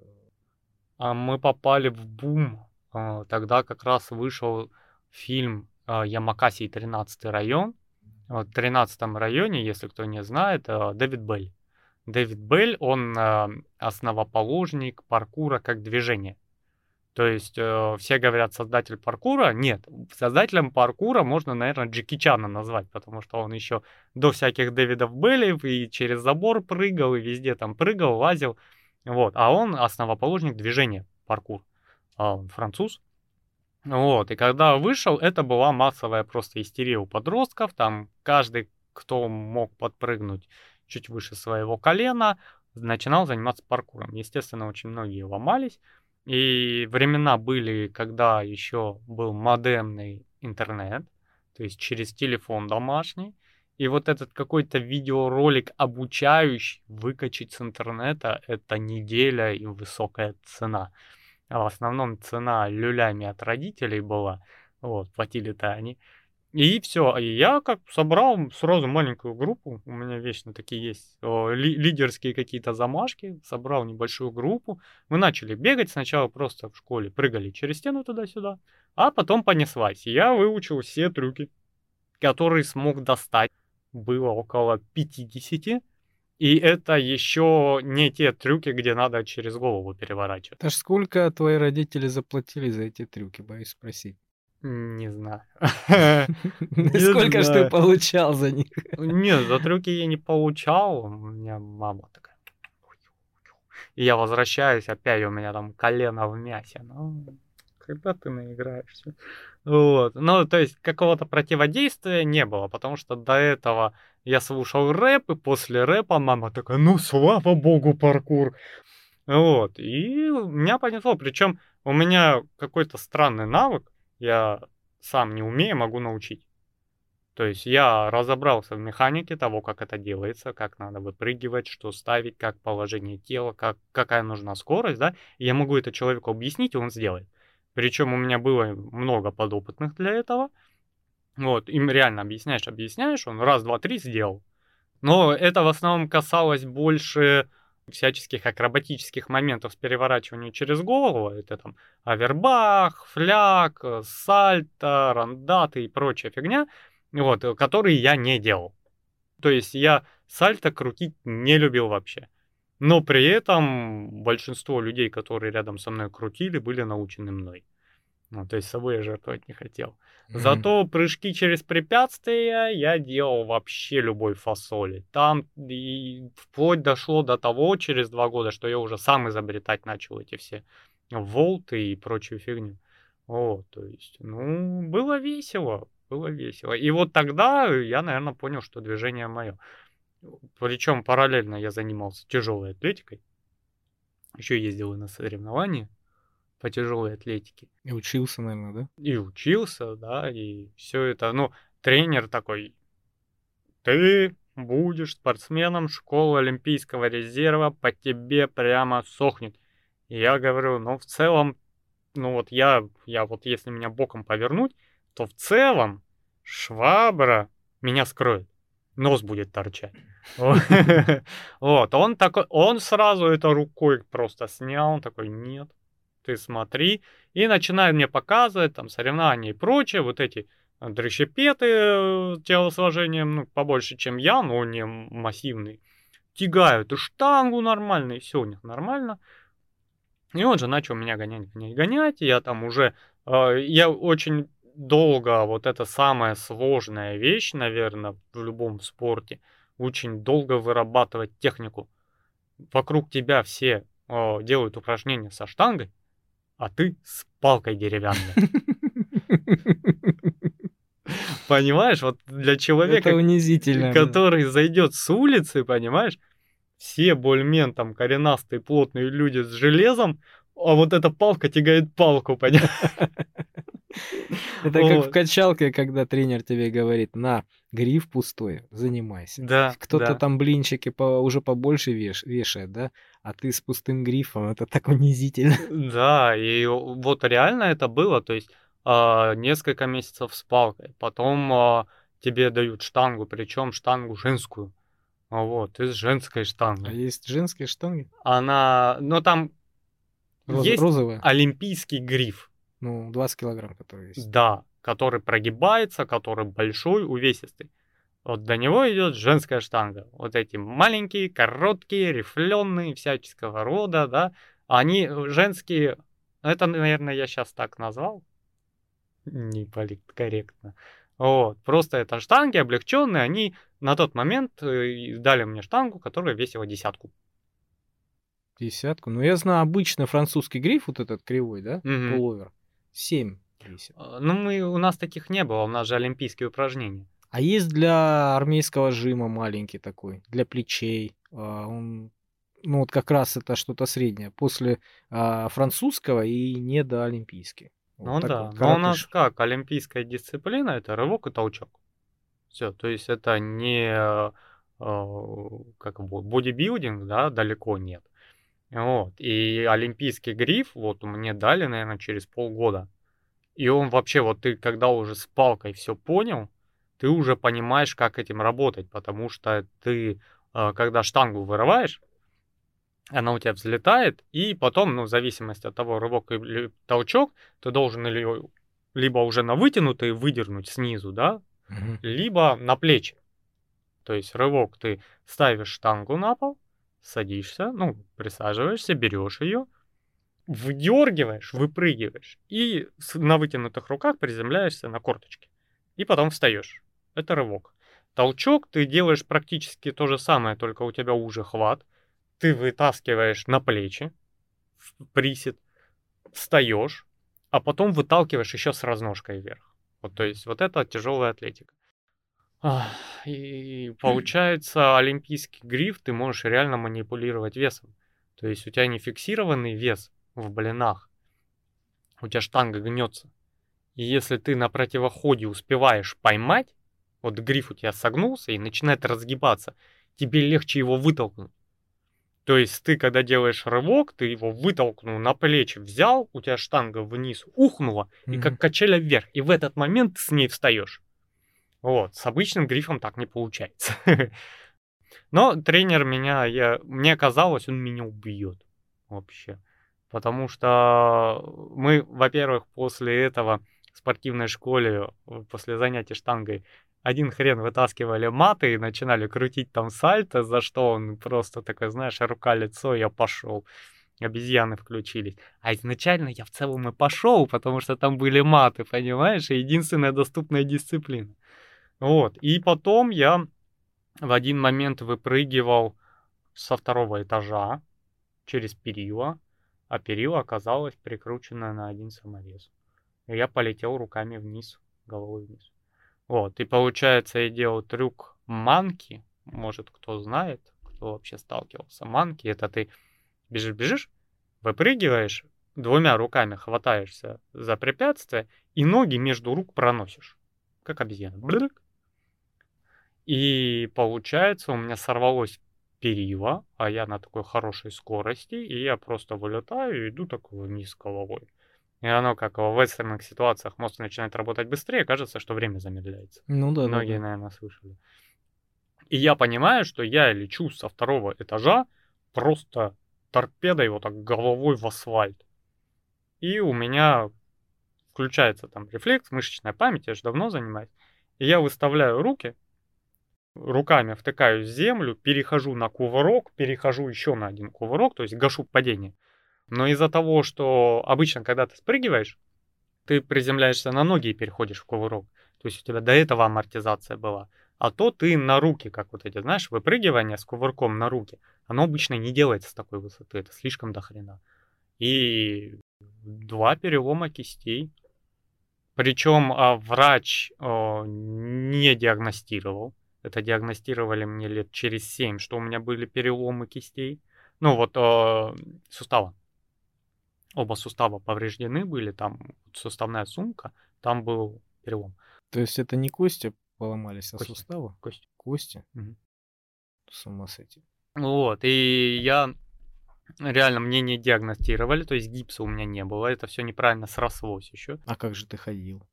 А мы попали в бум а, тогда как раз вышел фильм а, Ямакаси 13 район. В 13 районе, если кто не знает, а, Дэвид Белль. Дэвид Белль, он основоположник паркура как движения. То есть э, все говорят создатель паркура. Нет, создателем паркура можно, наверное, Джеки Чана назвать, потому что он еще до всяких Дэвидов Беллев и через забор прыгал, и везде там прыгал, лазил. Вот. А он основоположник движения паркур а он француз. Вот, и когда вышел, это была массовая просто истерия у подростков, там каждый, кто мог подпрыгнуть чуть выше своего колена, начинал заниматься паркуром. Естественно, очень многие ломались, и времена были, когда еще был модемный интернет, то есть через телефон домашний, и вот этот какой-то видеоролик обучающий выкачать с интернета, это неделя и высокая цена а в основном цена люлями от родителей была, вот, платили-то они. И все, и я как собрал сразу маленькую группу, у меня вечно такие есть ли, лидерские какие-то замашки, собрал небольшую группу, мы начали бегать сначала просто в школе, прыгали через стену туда-сюда, а потом понеслась. Я выучил все трюки, которые смог достать. Было около 50, и это еще не те трюки, где надо через голову переворачивать. Аж сколько твои родители заплатили за эти трюки, боюсь спросить? Не знаю. Сколько же ты получал за них? Нет, за трюки я не получал. У меня мама такая. И я возвращаюсь, опять у меня там колено в мясе. Ну, когда ты наиграешься? Вот. Ну, то есть какого-то противодействия не было, потому что до этого я слушал рэп, и после рэпа мама такая, ну, слава богу, паркур. Вот, и меня понесло. Причем у меня какой-то странный навык, я сам не умею, могу научить. То есть я разобрался в механике того, как это делается, как надо выпрыгивать, что ставить, как положение тела, как, какая нужна скорость, да, и я могу это человеку объяснить, и он сделает. Причем у меня было много подопытных для этого. Вот, им реально объясняешь, объясняешь, он раз, два, три сделал. Но это в основном касалось больше всяческих акробатических моментов с переворачиванием через голову. Это там авербах, фляг, сальто, рандаты и прочая фигня, вот, которые я не делал. То есть я сальто крутить не любил вообще. Но при этом большинство людей, которые рядом со мной крутили, были научены мной. Ну, то есть собой я жертвовать не хотел. Зато прыжки через препятствия я делал вообще любой фасоли. Там и вплоть дошло до того через два года, что я уже сам изобретать начал эти все волты и прочую фигню. Вот, то есть, ну, было весело, было весело. И вот тогда я, наверное, понял, что движение мое. Причем параллельно я занимался тяжелой атлетикой. Еще ездил и на соревнования по тяжелой атлетике. И учился, наверное, да? И учился, да, и все это. Ну, тренер такой, ты будешь спортсменом школы Олимпийского резерва, по тебе прямо сохнет. И я говорю, ну, в целом, ну вот я, я вот если меня боком повернуть, то в целом швабра меня скроет. Нос будет торчать. Вот, он такой, он сразу это рукой просто снял, он такой, нет, ты смотри, и начинает мне показывать там соревнования и прочее, вот эти э, дрыщепеты э, телосложением, ну, побольше, чем я, но не массивный, тягают и штангу нормально, и все у них нормально. И он же начал меня гонять, гонять, гонять, я там уже, э, я очень долго, вот это самая сложная вещь, наверное, в любом спорте, очень долго вырабатывать технику. Вокруг тебя все э, делают упражнения со штангой, а ты с палкой деревянной. Понимаешь, вот для человека, Это унизительно. который зайдет с улицы, понимаешь, все более там коренастые, плотные люди с железом, а вот эта палка тягает палку, понимаешь? Это как в качалке, когда тренер тебе говорит, на, гриф пустой, занимайся. Да. Кто-то там блинчики по, уже побольше веш, вешает, да? А ты с пустым грифом, это так унизительно. Да, и вот реально это было, то есть э, несколько месяцев с палкой, потом э, тебе дают штангу, причем штангу женскую. Вот, из женской штанги. А есть женские штанги? Она, но там Роз, есть розовая? олимпийский гриф. Ну, 20 килограмм, который есть. Да, который прогибается, который большой, увесистый. Вот до него идет женская штанга. Вот эти маленькие, короткие, рифленые, всяческого рода, да. Они женские, это, наверное, я сейчас так назвал. Не политкорректно. Вот, просто это штанги облегченные, они на тот момент э, дали мне штангу, которая весила десятку. Десятку? Ну, я знаю, обычно французский гриф, вот этот кривой, да, Мгм. пуловер, 7 весит. А, Ну, мы, у нас таких не было, у нас же олимпийские упражнения. А есть для армейского жима маленький такой, для плечей. А, Он, ну, вот как раз это что-то среднее. После а, французского и не до олимпийский. Ну Вот да, вот, но у нас как, олимпийская дисциплина это рывок и толчок. Все, то есть это не как бодибилдинг, да, далеко нет. Вот. И олимпийский гриф вот мне дали, наверное, через полгода. И он вообще, вот ты когда уже с палкой все понял, ты уже понимаешь, как этим работать, потому что ты, э, когда штангу вырываешь, она у тебя взлетает, и потом, ну, в зависимости от того, рывок или толчок, ты должен или либо уже на вытянутые выдернуть снизу, да, Мгм. либо на плечи. То есть рывок ты ставишь штангу на пол, садишься, ну, присаживаешься, берешь ее, выдергиваешь, выпрыгиваешь и на вытянутых руках приземляешься на корточки. И потом встаешь. Это рывок. Толчок ты делаешь практически то же самое, только у тебя уже хват. Ты вытаскиваешь на плечи, в присед, встаешь, а потом выталкиваешь еще с разножкой вверх. Вот, то есть вот это тяжелая атлетика. И получается, олимпийский гриф ты можешь реально манипулировать весом. То есть у тебя не фиксированный вес в блинах, у тебя штанга гнется. И если ты на противоходе успеваешь поймать, вот гриф у тебя согнулся и начинает разгибаться, тебе легче его вытолкнуть. То есть ты, когда делаешь рывок, ты его вытолкнул на плечи, взял, у тебя штанга вниз ухнула, и Мгм. как качеля вверх. И в этот момент ты с ней встаешь. Вот, с обычным грифом так не получается. Но тренер меня, я, мне казалось, он меня убьет вообще. Потому что мы, во-первых, после этого в спортивной школе, э, после занятий штангой, один хрен вытаскивали маты и начинали крутить там сальто, за что он просто такой, знаешь, рука-лицо, я пошел. Обезьяны включились. А изначально я в целом и пошел, потому что там были маты, понимаешь, единственная доступная дисциплина. Вот. И потом я в один момент выпрыгивал со второго этажа через перила, а перила оказалось прикручено на один саморез. И я полетел руками вниз, головой вниз. Вот, и получается, я делал трюк манки. Может, кто знает, кто вообще сталкивался. Манки это ты бежишь-бежишь, выпрыгиваешь, двумя руками хватаешься за препятствие и ноги между рук проносишь. Как обезьяна. И получается, у меня сорвалось перила, а я на такой хорошей скорости, и я просто вылетаю и иду такой вниз головой. И оно, как в экстренных ситуациях, мозг начинает работать быстрее, кажется, что время замедляется. Ну да. Многие, да, да. наверное, слышали. И я понимаю, что я лечу со второго этажа просто торпедой вот так головой в асфальт. И у меня включается там рефлекс, мышечная память, я же давно занимаюсь. И я выставляю руки, руками втыкаю в землю, перехожу на кувырок, перехожу еще на один кувырок, то есть гашу падение. Но из-за того, что обычно, когда ты спрыгиваешь, ты приземляешься на ноги и переходишь в кувырок. То есть у тебя до этого амортизация была. А то ты на руки, как вот эти, знаешь, выпрыгивание с кувырком на руки, оно обычно не делается с такой высоты, это слишком дохрена. И два перелома кистей. Причем а, врач а, не диагностировал. Это диагностировали мне лет через 7, что у меня были переломы кистей. Ну вот а, сустава оба сустава повреждены были, там суставная сумка, там был перелом. То есть это не кости поломались, а Кости. суставы? Кости. Кости? Мгм. С ума сойти. Вот, и я реально мне не диагностировали, то есть гипса у меня не было, это все неправильно срослось еще. А как же ты ходил?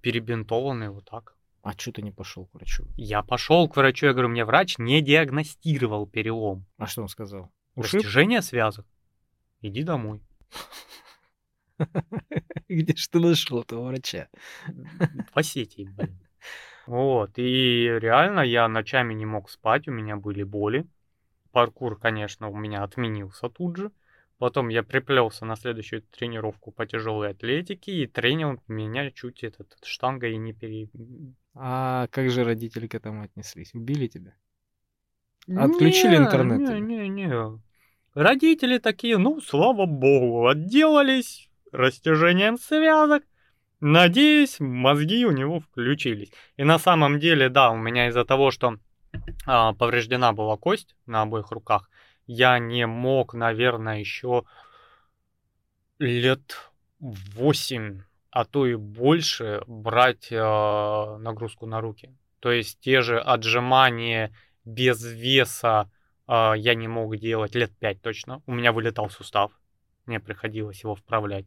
Перебинтованный вот так. А что ты не пошел к врачу? Я пошел к врачу, я говорю, мне врач не диагностировал перелом. А что он сказал? Ушиб? Растяжение связок. Иди домой. Где ж ты нашел этого врача? В Осетии, блин. Вот, и реально я ночами не мог спать, у меня были боли. Паркур, конечно, у меня отменился тут же. Потом я приплелся на следующую тренировку по тяжелой атлетике, и тренер меня чуть этот штангой не пере... А как же родители к этому отнеслись? Убили тебя? Отключили интернет тебе? Не-не-не. Родители такие, ну, слава богу, отделались растяжением связок. Надеюсь, мозги у него включились. И на самом деле, да, у меня из-за того, что а, повреждена была кость на обоих руках, я не мог, наверное, еще лет 8, а то и больше брать э, нагрузку на руки. То есть те же отжимания без веса э, я не мог делать лет 5 точно. У меня вылетал сустав. Мне приходилось его вправлять.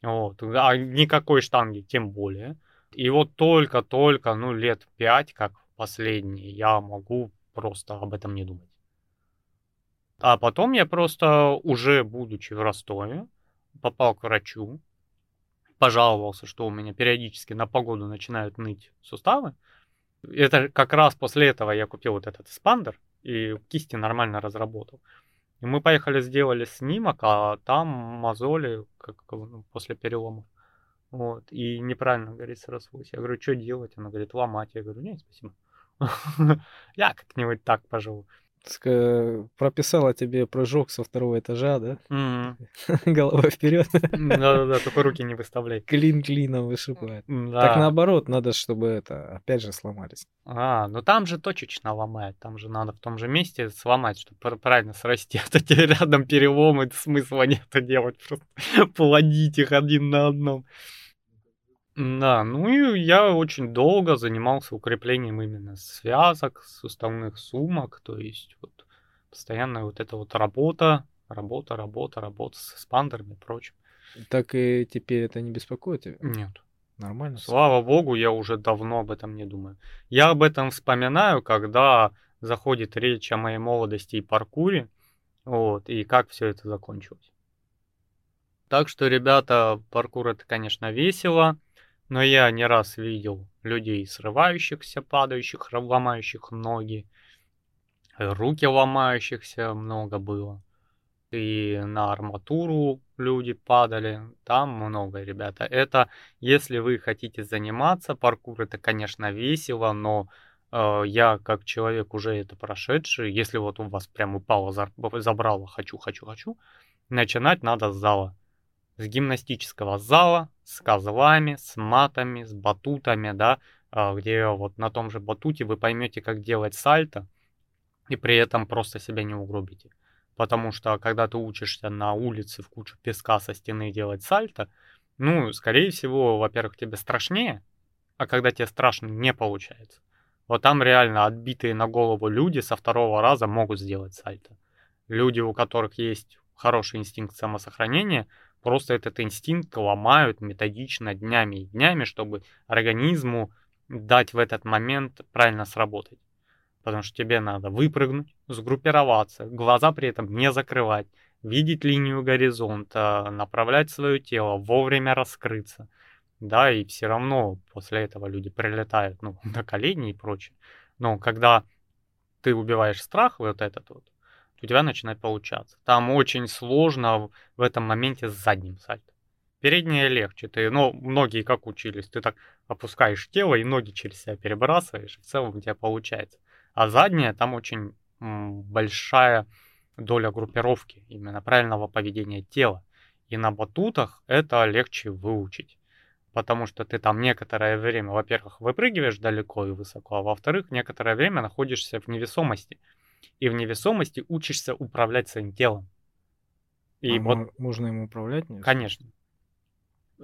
Вот. А никакой штанги, тем более. И вот только-только, ну, лет 5, как последние, я могу просто об этом не думать. А потом я просто, уже будучи в Ростове, попал к врачу, пожаловался, что у меня периодически на погоду начинают ныть суставы. Это как раз после этого я купил вот этот эспандер и кисти нормально разработал. И мы поехали, сделали снимок, а там мозоли как, ну, после переломов. Вот. И неправильно, говорит, срослось. Я говорю, что делать? Она говорит, ломать. Я говорю, нет, спасибо. Я как-нибудь так поживу. Прописала тебе прыжок со второго этажа, да? Мгм. Голова вперед. Да-да-да, только руки не выставляй. Клин клином вышибает. Так Да. наоборот, надо, чтобы это, опять же, сломались. А, ну там же точечно ломает, там же надо в том же месте сломать, чтобы правильно срасти. А то тебе рядом переломы, смысла нет делать, просто плодить их один на одном. Да, ну и я очень долго занимался укреплением именно связок, суставных сумок, то есть вот постоянная вот эта вот работа, работа, работа, работа с эспандерами и прочим. Так и теперь это не беспокоит тебя? Нет. Нормально? Слава богу, я уже давно об этом не думаю. Я об этом вспоминаю, когда заходит речь о моей молодости и паркуре, вот, и как все это закончилось. Так что, ребята, паркур это, конечно, весело, но я не раз видел людей срывающихся, падающих, ломающих ноги, руки ломающихся много было. И на арматуру люди падали, там много, ребята. Это, если вы хотите заниматься, паркур это, конечно, весело, но э, я как человек уже это прошедший, если вот у вас прям упало, забрало, хочу, хочу, хочу, начинать надо с зала с гимнастического зала, с козлами, с матами, с батутами, да, а, где вот на том же батуте вы поймете, как делать сальто, и при этом просто себя не угробите. Потому что когда ты учишься на улице в кучу песка со стены делать сальто, ну, скорее всего, во-первых, тебе страшнее, а когда тебе страшно, не получается. Вот там реально отбитые на голову люди со второго раза могут сделать сальто. Люди, у которых есть хороший инстинкт самосохранения, Просто этот инстинкт ломают методично днями и днями, чтобы организму дать в этот момент правильно сработать. Потому что тебе надо выпрыгнуть, сгруппироваться, глаза при этом не закрывать, видеть линию горизонта, направлять свое тело, вовремя раскрыться. Да, и все равно после этого люди прилетают ну, на колени и прочее. Но когда ты убиваешь страх, вот этот вот, у тебя начинает получаться. Там очень сложно в этом моменте с задним сальто. Переднее легче. Ты, ну, многие как учились, ты так опускаешь тело и ноги через себя перебрасываешь, и в целом у тебя получается. А заднее, там очень большая доля группировки, именно правильного поведения тела. И на батутах это легче выучить. Потому что ты там некоторое время, во-первых, выпрыгиваешь далеко и высоко, а во-вторых, некоторое время находишься в невесомости и в невесомости учишься управлять своим телом. И а вот... Можно им управлять? Нет? Конечно.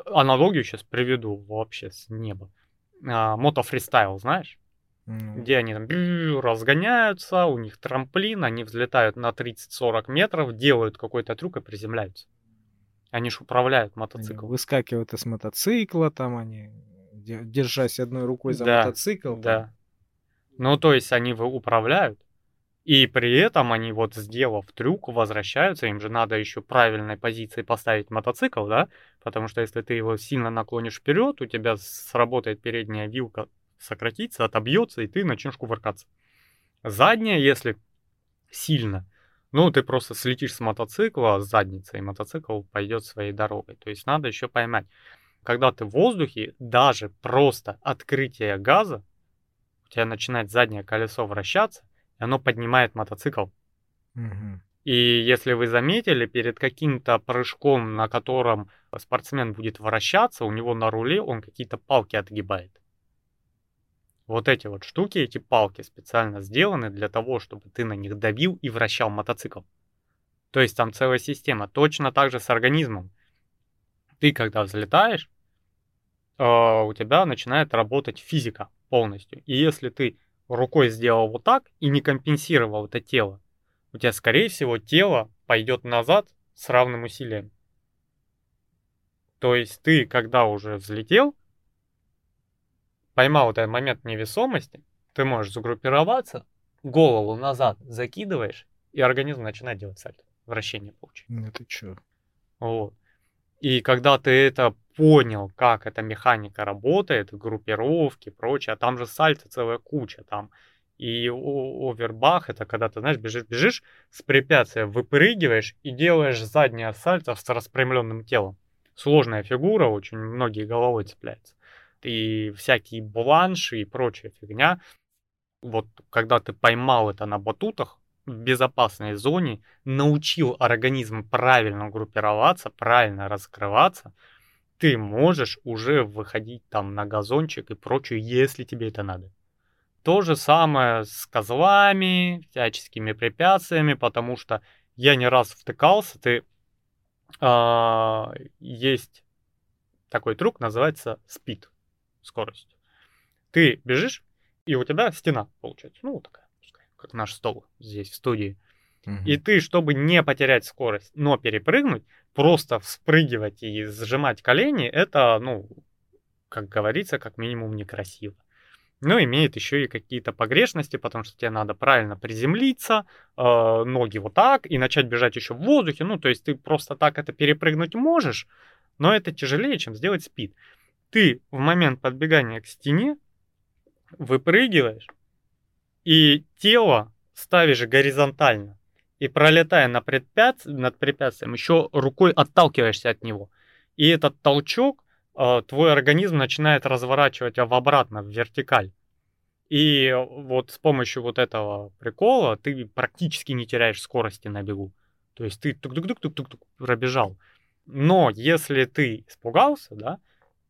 Аналогию сейчас приведу вообще с неба. А, мотофристайл, знаешь? Mm. Где они там разгоняются, у них трамплин, они взлетают на 30-40 метров, делают какой-то трюк и приземляются. Они ж управляют мотоциклом. выскакивают из мотоцикла, там они, держась одной рукой за да, мотоцикл. Да. Ну, то есть они управляют. И при этом они вот сделав трюк, возвращаются, им же надо еще правильной позиции поставить мотоцикл, да, потому что если ты его сильно наклонишь вперед, у тебя сработает передняя вилка, сократится, отобьется, и ты начнешь кувыркаться. Задняя, если сильно, ну, ты просто слетишь с мотоцикла с задницей, и мотоцикл пойдет своей дорогой. То есть надо еще поймать, когда ты в воздухе, даже просто открытие газа, у тебя начинает заднее колесо вращаться, оно поднимает мотоцикл. Угу. И если вы заметили, перед каким-то прыжком, на котором спортсмен будет вращаться, у него на руле он какие-то палки отгибает. Вот эти вот штуки, эти палки специально сделаны для того, чтобы ты на них давил и вращал мотоцикл. То есть там целая система. Точно так же с организмом. Ты когда взлетаешь, э, у тебя начинает работать физика полностью. И если ты рукой сделал вот так и не компенсировал это тело, у тебя, скорее всего, тело пойдет назад с равным усилием. То есть ты, когда уже взлетел, поймал этот момент невесомости, ты можешь загруппироваться, голову назад закидываешь, и организм начинает делать сальто. Вращение получить. Это что? Вот. И когда ты это понял, как эта механика работает, группировки прочее, а там же сальто целая куча, там и овербах, это когда ты, знаешь, бежишь, бежишь, с препятствия выпрыгиваешь и делаешь заднее сальто с распрямленным телом. Сложная фигура, очень многие головой цепляются. И всякие бланши и прочая фигня. Вот когда ты поймал это на батутах, в безопасной зоне, научил организм правильно группироваться, правильно раскрываться, ты можешь уже выходить там на газончик и прочее, если тебе это надо. То же самое с козлами, всяческими препятствиями, потому что я не раз втыкался, ты э, есть такой трюк, называется спид, скорость. Ты бежишь, и у тебя стена получается, ну, такая, как наш стол здесь в студии. Угу. И ты, чтобы не потерять скорость, но перепрыгнуть, просто вспрыгивать и сжимать колени, это, ну, как говорится, как минимум некрасиво. но имеет еще и какие-то погрешности, потому что тебе надо правильно приземлиться, э, ноги вот так, и начать бежать еще в воздухе. Ну, то есть ты просто так это перепрыгнуть можешь, но это тяжелее, чем сделать спид. Ты в момент подбегания к стене выпрыгиваешь, и тело ставишь горизонтально. И пролетая на препятств... над препятствием, еще рукой отталкиваешься от него. И этот толчок э, твой организм начинает разворачивать в обратно, в вертикаль. И вот с помощью вот этого прикола ты практически не теряешь скорости на бегу. То есть ты тук-тук-тук-тук-тук пробежал. Но если ты испугался, да,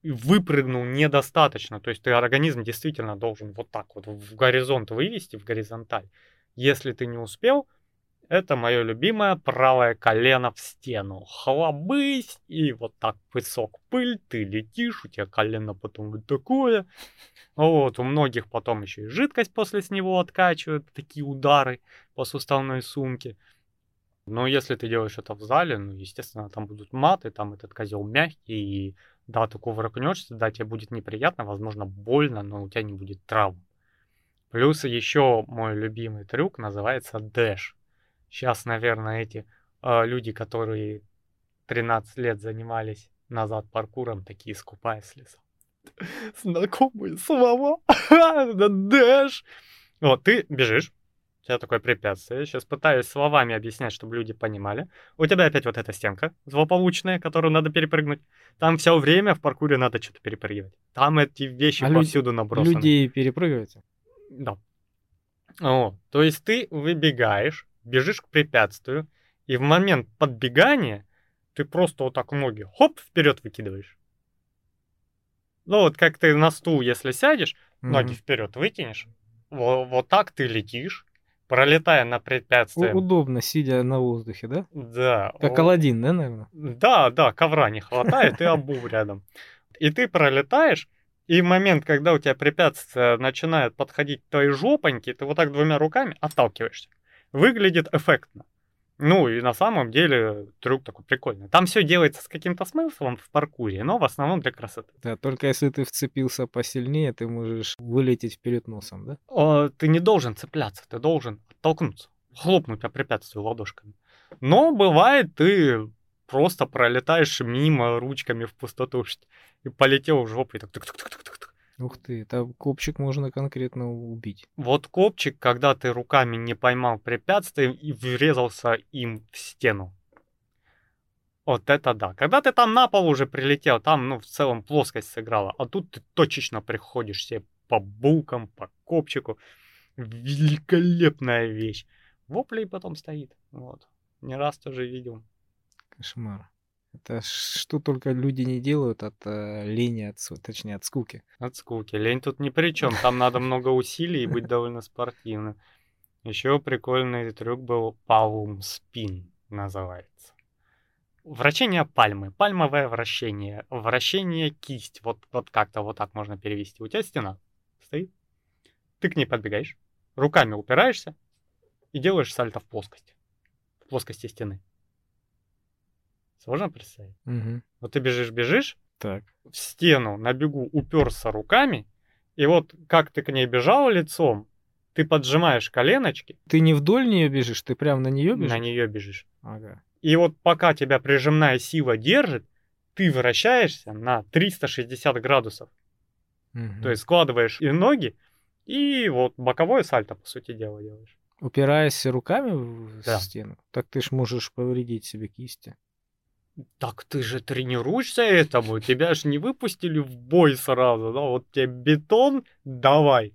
выпрыгнул недостаточно, то есть ты организм действительно должен вот так вот в горизонт вывести, в горизонталь. Если ты не успел, это мое любимое правое колено в стену. Хлобысь, и вот так песок пыль, ты летишь, у тебя колено потом вот такое. Вот, у многих потом еще и жидкость после с него откачивают, такие удары по суставной сумке. Но если ты делаешь это в зале, ну, естественно, там будут маты, там этот козел мягкий, и да, ты кувыркнешься, да, тебе будет неприятно, возможно, больно, но у тебя не будет травм. Плюс еще мой любимый трюк называется дэш. Сейчас, наверное, эти э, люди, которые 13 лет занимались назад паркуром, такие скупая слеза. Знакомые слова. Дэш. Вот, ты бежишь, у тебя такое препятствие. Сейчас пытаюсь словами объяснять, чтобы люди понимали. У тебя опять вот эта стенка злополучная, которую надо перепрыгнуть. Там все время в паркуре надо что-то перепрыгивать. Там эти вещи а повсюду набросаны. Люди перепрыгиваете? Да. О, то есть ты выбегаешь, бежишь к препятствию, и в момент подбегания ты просто вот так ноги хоп вперед выкидываешь. Ну вот как ты на стул, если сядешь, mm-hmm. ноги вперед вытянешь, вот, вот так ты летишь, пролетая на препятствие. Удобно, сидя на воздухе, да? Да. Как Алладин, да, наверное? Да, да, ковра не хватает и обув рядом. И ты пролетаешь, и в момент, когда у тебя препятствие начинает подходить к твоей жопоньке, ты вот так двумя руками отталкиваешься. Выглядит эффектно. Ну и на самом деле трюк такой прикольный. Там все делается с каким-то смыслом в паркуре, но в основном для красоты. Да, только если ты вцепился посильнее, ты можешь вылететь вперед носом, да? О, ты не должен цепляться, ты должен оттолкнуться, хлопнуть о препятствие ладошками. Но бывает, ты просто пролетаешь мимо ручками в пустоту и полетел в жопу и так тук тук тук тук Ух ты, там копчик можно конкретно убить. Вот копчик, когда ты руками не поймал препятствие и врезался им в стену. Вот это да. Когда ты там на пол уже прилетел, там, ну, в целом плоскость сыграла. А тут ты точечно приходишь себе по булкам, по копчику. Великолепная вещь. Вопли потом стоит. Вот. Не раз тоже видел. Кошмар. Это что только люди не делают от э, лени, от, точнее, от скуки. От скуки. Лень тут ни при чем. Там надо много усилий и быть довольно спортивным. Еще прикольный трюк был Palm Spin называется. Вращение пальмы. Пальмовое вращение. Вращение кисть. Вот, вот как-то вот так можно перевести. У тебя стена стоит. Ты к ней подбегаешь. Руками упираешься и делаешь сальто в плоскость. В плоскости стены. Сложно представить? Угу. Вот ты бежишь-бежишь, так. в стену на бегу уперся руками, и вот как ты к ней бежал лицом, ты поджимаешь коленочки. Ты не вдоль нее бежишь, ты прям на нее бежишь? На нее бежишь. Ага. И вот пока тебя прижимная сила держит, ты вращаешься на 360 градусов. Угу. То есть складываешь и ноги, и вот боковое сальто, по сути дела, делаешь. Упираясь руками в да. стену, так ты ж можешь повредить себе кисти. Так ты же тренируешься этому, тебя же не выпустили в бой сразу, да, вот тебе бетон, давай.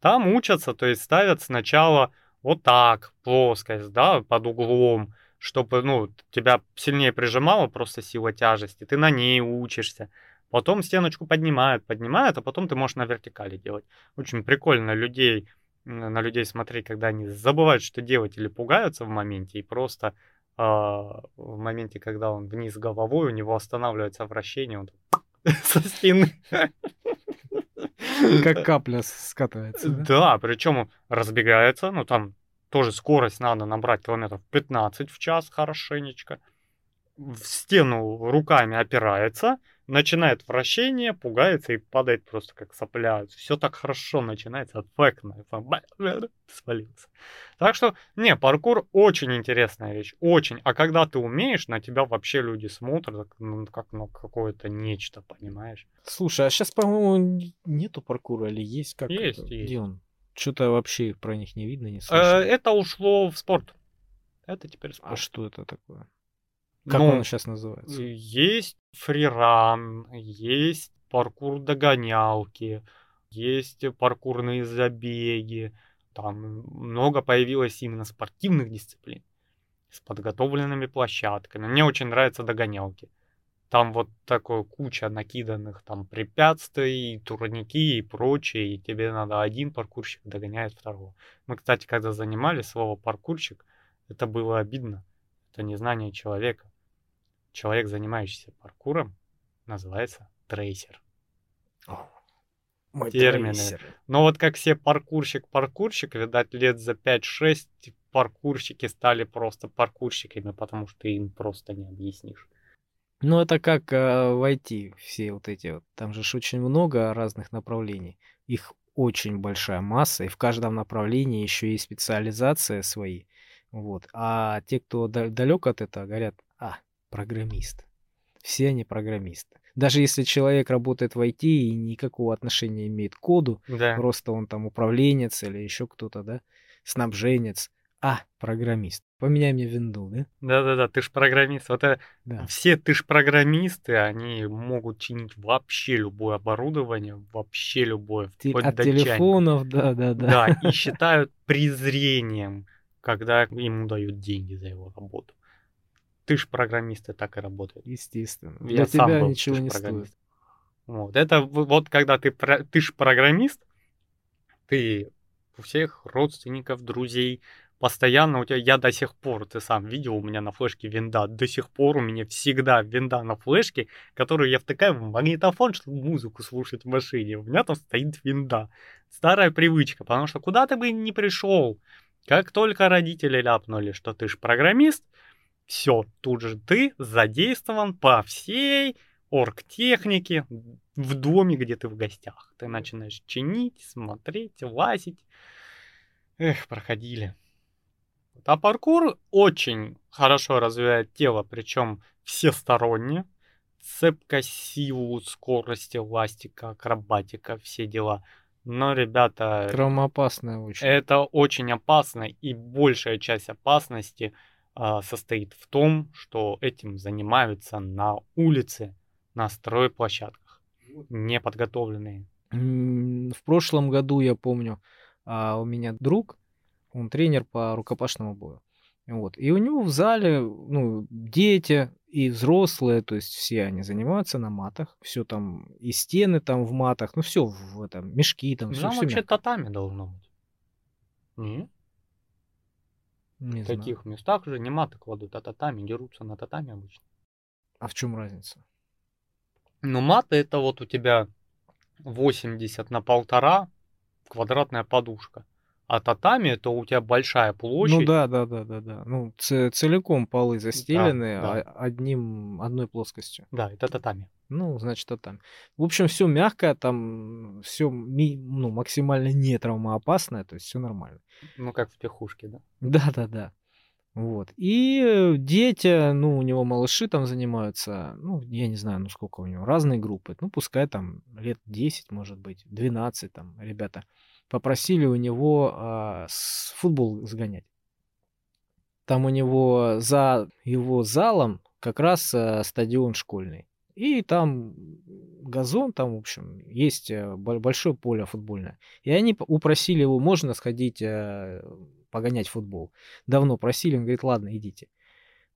Там учатся, то есть ставят сначала вот так, плоскость, да, под углом, чтобы, ну, тебя сильнее прижимало просто сила тяжести, ты на ней учишься. Потом стеночку поднимают, поднимают, а потом ты можешь на вертикали делать. Очень прикольно людей, на людей смотреть, когда они забывают, что делать или пугаются в моменте и просто а, в моменте, когда он вниз головой, у него останавливается вращение, он со спины. Как капля скатывается. Да, да причем разбегается, ну там тоже скорость надо набрать километров 15 в час хорошенечко. В стену руками опирается, начинает вращение, пугается и падает просто как сопля. Все так хорошо начинается, эффектно. Свалился. Так что, не, паркур очень интересная вещь, очень. А когда ты умеешь, на тебя вообще люди смотрят ну, как на какое-то нечто, понимаешь? Слушай, а сейчас, по-моему, нету паркура или есть? Как есть, это? есть. Где он? Что-то вообще про них не видно, не Э, слышно. Это ушло в спорт. Это теперь спорт. А что это такое? Как Ну, он сейчас называется? Есть фриран, есть паркур догонялки, есть паркурные забеги. Там много появилось именно спортивных дисциплин с подготовленными площадками. Мне очень нравятся догонялки. Там вот такое куча накиданных там препятствий, турники и прочее, и тебе надо один паркурщик догоняет второго. Мы, кстати, когда занимались слово паркурщик, это было обидно. Это незнание человека. Человек, занимающийся паркуром, называется трейсер. О, мой термины. трейсер. Но вот как все паркурщик-паркурщик, видать, лет за 5-6 паркурщики стали просто паркурщиками, потому что им просто не объяснишь. Ну, это как э, в IT, все вот эти вот. Там же ж очень много разных направлений. Их очень большая масса, и в каждом направлении еще есть специализация свои. Вот. А те, кто далек от этого, говорят, а, программист. Все они программисты. Даже если человек работает в IT и никакого отношения имеет к коду, Да. просто он там управленец или еще кто-то, да, снабженец, а, программист. Поменяй мне винду, да? Да-да-да, ты ж программист. Вот э, Да. все ты ж программисты, они могут чинить вообще любое оборудование, вообще любое, Те- От до чайника. телефонов, да, да, да. Да, и считают презрением, когда ему дают деньги за его работу. Ты ж программист, и так и работает. Естественно. Я Для сам тебя был, ничего не стоит. программист. Вот. Это вот когда ты, ты ж программист, ты у всех родственников, друзей, постоянно у тебя, я до сих пор, ты сам видел, у меня на флешке винда, до сих пор у меня всегда винда на флешке, которую я втыкаю в магнитофон, чтобы музыку слушать в машине. У меня там стоит винда. Старая привычка, потому что куда ты бы ни пришел, как только родители ляпнули, что ты ж программист, все, тут же ты задействован по всей оргтехнике в доме, где ты в гостях. Ты начинаешь чинить, смотреть, лазить. Эх, проходили. А паркур очень хорошо развивает тело, причем всесторонне. Цепкость, силу, скорость, эластика, акробатика, все дела. Но, ребята, Травмоопасная очень. это очень опасно, и большая часть опасности состоит в том, что этим занимаются на улице, на стройплощадках, неподготовленные. В прошлом году, я помню, а, у меня друг, он тренер по рукопашному бою. Вот. И у него в зале, ну, дети и взрослые, то есть все они занимаются на матах, все там, и стены там в матах, ну все в этом, мешки там, все, Там вообще татами должно быть. Не? Не В знаю. таких местах же не маты кладут, а татами дерутся на татами обычно. А в чем разница? Но маты это вот у тебя 80 на полтора квадратная подушка. А татами это у тебя большая площадь. Ну да, да, да, да, да. Ну, целиком полы застелены да. а- одним, одной плоскостью. Да, это татами. Ну, значит, там. В общем, все мягкое, там все ну, максимально не травмоопасное, то есть все нормально. Ну как в пехушке, да? Да, да, да. Вот. И дети, ну, у него малыши там занимаются, ну, я не знаю, ну, сколько у него, разные группы. Ну, пускай там лет 10, может быть, 12 там ребята попросили у него а, футбол сгонять. Там у него за его залом как раз а, стадион школьный. И там газон, там, в общем, есть э, бо- большое поле футбольное. И они упросили его, можно сходить э, погонять футбол. Давно просили, он говорит, ладно, идите.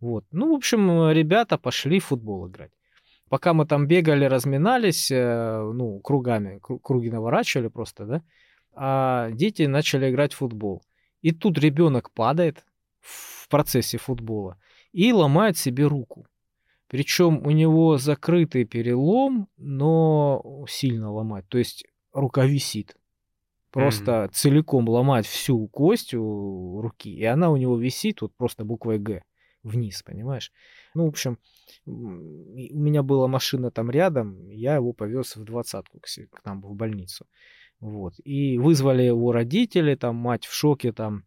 Вот. Ну, в общем, ребята пошли в футбол играть. Пока мы там бегали, разминались, ну, кругами, кру- круги наворачивали просто, да, а дети начали играть в футбол. И тут ребенок падает в процессе футбола и ломает себе руку. Причем у него закрытый перелом, но сильно ломать. То есть рука висит. Просто целиком ломать всю кость у руки. И она у него висит вот просто буквой Г. вниз, понимаешь? Ну, в общем, у меня была машина там рядом, я его повез в двадцатку к, к нам в больницу. Вот. И вызвали его родители, там мать в шоке, там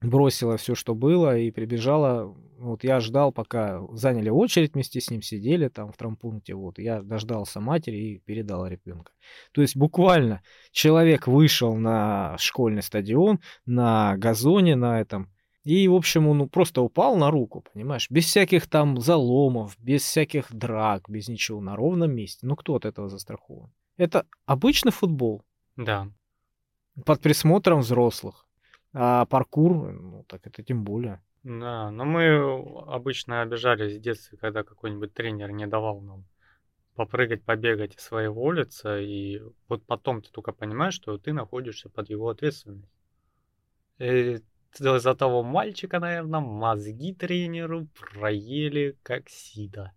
бросила все, что было, и прибежала. Вот я ждал, пока заняли очередь вместе с ним, сидели там в травмпункте. Вот я дождался матери и передал ребенка. То есть буквально человек вышел на школьный стадион, на газоне на этом, и, в общем, он просто упал на руку, понимаешь? Без всяких там заломов, без всяких драк, без ничего, на ровном месте. Ну, кто от этого застрахован? Это обычный футбол. Да. Под присмотром взрослых. А паркур, ну, так это тем более. Да, но мы обычно обижались в детстве, когда какой-нибудь тренер не давал нам попрыгать, побегать из улицы, и вот потом ты только понимаешь, что ты находишься под его ответственностью. И за того мальчика, наверное, мозги тренеру проели как сида.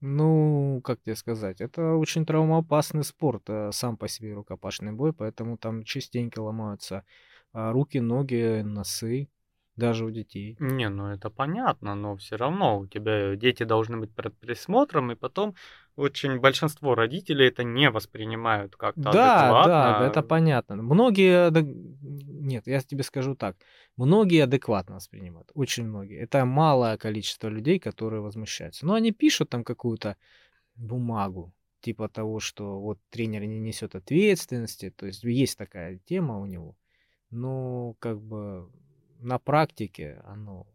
Ну, как тебе сказать, это очень травмоопасный спорт, э, сам по себе рукопашный бой, поэтому там частенько ломаются а, руки, ноги, носы, даже у детей. Не, ну это понятно, но все равно у тебя дети должны быть под присмотром, и потом очень большинство родителей это не воспринимают как-то Да, адекватно. да, это понятно. Многие, нет, я тебе скажу так, многие адекватно воспринимают, очень многие. Это малое количество людей, которые возмущаются. Но они пишут там какую-то бумагу, типа того, что вот тренер не несет ответственности, то есть есть такая тема у него. Но как бы на практике оно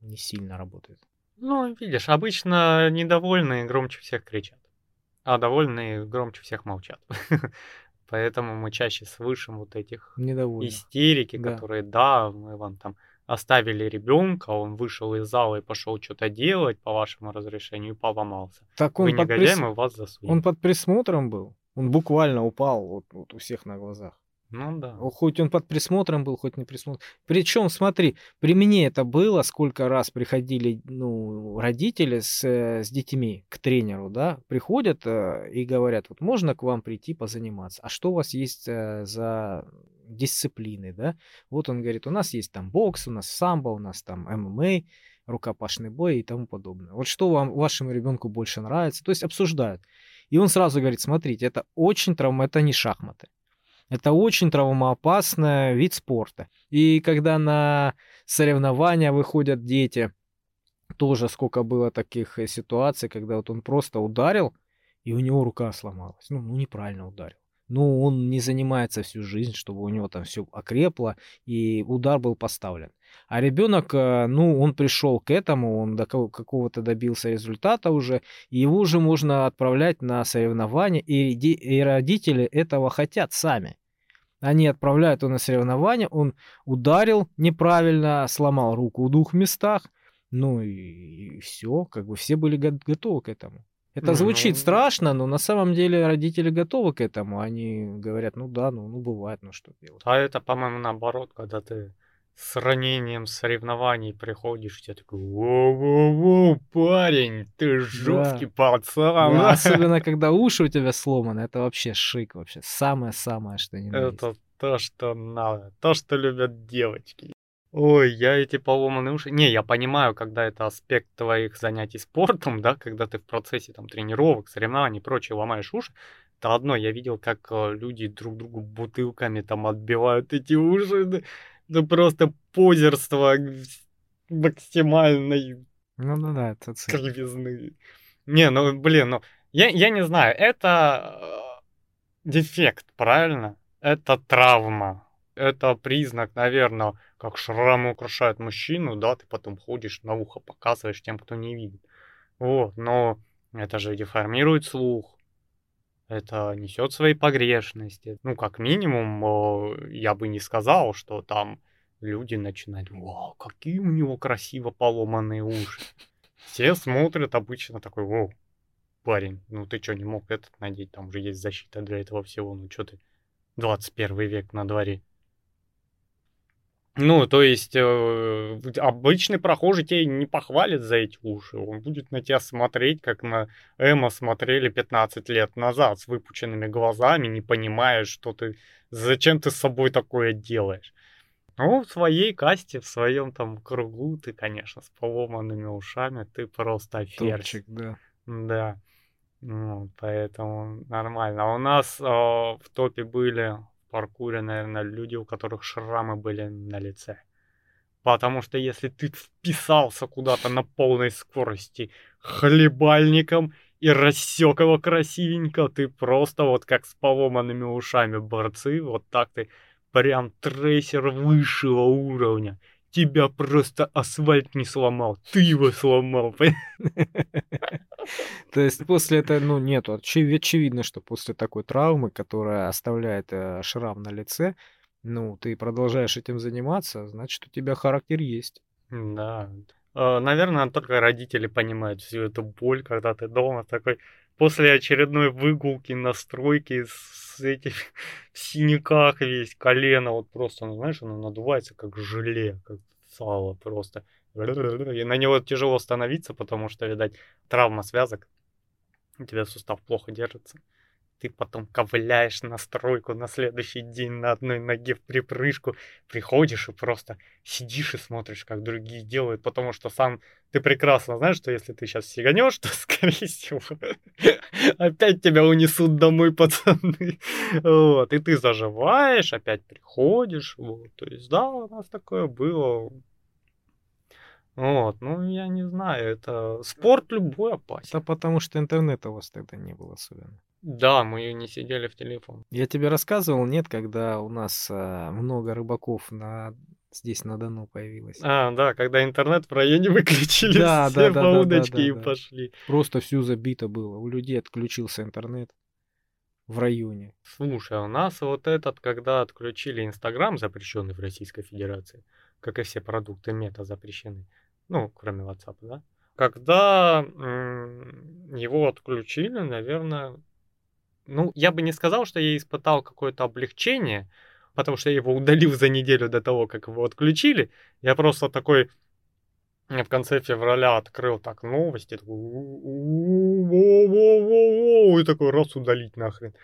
не сильно работает. Ну, видишь, обычно недовольные громче всех кричат а довольные громче всех молчат. Поэтому мы чаще слышим вот этих Недовольно. истерики, да. которые, да, мы вам там оставили ребенка, он вышел из зала и пошел что-то делать по вашему разрешению и поломался. Так он Вы негодяй, прис... мы вас засудим. Он под присмотром был. Он буквально упал вот, вот у всех на глазах. Ну да. Хоть он под присмотром был, хоть не присмотром. Причем, смотри, при мне это было, сколько раз приходили ну, родители с, с детьми к тренеру, да, приходят э, и говорят, вот можно к вам прийти позаниматься, а что у вас есть э, за дисциплины, да? Вот он говорит, у нас есть там бокс, у нас самбо, у нас там ММА, рукопашный бой и тому подобное. Вот что вам, вашему ребенку больше нравится? То есть обсуждают. И он сразу говорит, смотрите, это очень травма, это не шахматы. Это очень травмоопасный вид спорта. И когда на соревнования выходят дети, тоже сколько было таких э, ситуаций, когда вот он просто ударил, и у него рука сломалась. Ну, ну неправильно ударил. Ну, он не занимается всю жизнь, чтобы у него там все окрепло, и удар был поставлен. А ребенок, э, ну, он пришел к этому, он до какого-то добился результата уже, и его уже можно отправлять на соревнования, и, и родители этого хотят сами. Они отправляют его на соревнования, он ударил неправильно, сломал руку в двух местах, ну и, и все, как бы все были готовы к этому. Это звучит страшно, но на самом деле родители готовы к этому. Они говорят, ну да, ну, ну бывает, ну что делать. А это, по-моему, наоборот, когда ты с ранением соревнований приходишь, тебе такой, воу-воу-воу, парень, ты жесткий да. пацан. Да, особенно, когда уши у тебя сломаны, это вообще шик вообще, самое-самое, что не Это то, что надо, то, что любят девочки. Ой, я эти поломанные уши... Не, я понимаю, когда это аспект твоих занятий спортом, да, когда ты в процессе там тренировок, соревнований и прочее ломаешь уши, это одно, я видел, как э, люди друг другу бутылками там отбивают эти уши, да просто позерство максимальной ну да, да, это цель. кривизны. Не, ну блин, ну я, я не знаю, это э, дефект, правильно? Это травма. Это признак, наверное, как шрамы украшают мужчину, да, ты потом ходишь на ухо, показываешь тем, кто не видит. Вот, но это же деформирует слух, это несет свои погрешности. Ну, как минимум, я бы не сказал, что там люди начинают, вау, какие у него красиво поломанные уши. Все смотрят обычно такой, вау, парень, ну ты что, не мог этот надеть, там уже есть защита для этого всего, ну что ты, 21 век на дворе. Ну, то есть, э, обычный прохожий тебя не похвалит за эти уши. Он будет на тебя смотреть, как на Эма смотрели 15 лет назад, с выпученными глазами, не понимая, что ты... Зачем ты с собой такое делаешь? Ну, в своей касте, в своем там кругу ты, конечно, с поломанными ушами, ты просто ферзь. Топчик, да. Да. Ну, поэтому нормально. А у нас э, в топе были паркуре, наверное, люди, у которых шрамы были на лице. Потому что если ты вписался куда-то на полной скорости хлебальником и рассек его красивенько, ты просто вот как с поломанными ушами борцы, вот так ты прям трейсер высшего уровня. Тебя просто асфальт не сломал, ты его сломал. То есть после этого, ну, нет, очевидно, что после такой травмы, которая оставляет э, шрам на лице, ну, ты продолжаешь этим заниматься, значит, у тебя характер есть. Да. А, наверное, только родители понимают всю эту боль, когда ты дома такой после очередной выгулки на стройке с этим в синяках весь колено, вот просто, ну, знаешь, оно надувается как желе, как сало просто. И на него тяжело становиться, потому что, видать, травма связок. У тебя сустав плохо держится ты потом ковыляешь на стройку на следующий день на одной ноге в припрыжку, приходишь и просто сидишь и смотришь, как другие делают, потому что сам ты прекрасно знаешь, что если ты сейчас сиганешь, то, скорее всего, опять тебя унесут домой пацаны. Вот, и ты заживаешь, опять приходишь, вот, то есть, да, у нас такое было. Вот, ну, я не знаю, это спорт любой опасен. Да потому что интернета у вас тогда не было особенно. Да, мы не сидели в телефон. Я тебе рассказывал, нет, когда у нас а, много рыбаков на здесь на Дону появилось. А, да, когда интернет в районе выключили, да, все да, да, по удочке да, да, и да. пошли. Просто всю забито было. У людей отключился интернет в районе. Слушай, а у нас вот этот, когда отключили Инстаграм, запрещенный в Российской Федерации, как и все продукты мета запрещены, ну, кроме WhatsApp, да? Когда м- его отключили, наверное, ну, я бы не сказал, что я испытал какое-то облегчение, потому что я его удалил за неделю до того, как его отключили. Я просто такой в конце февраля открыл так новости, такой, и такой раз удалить нахрен.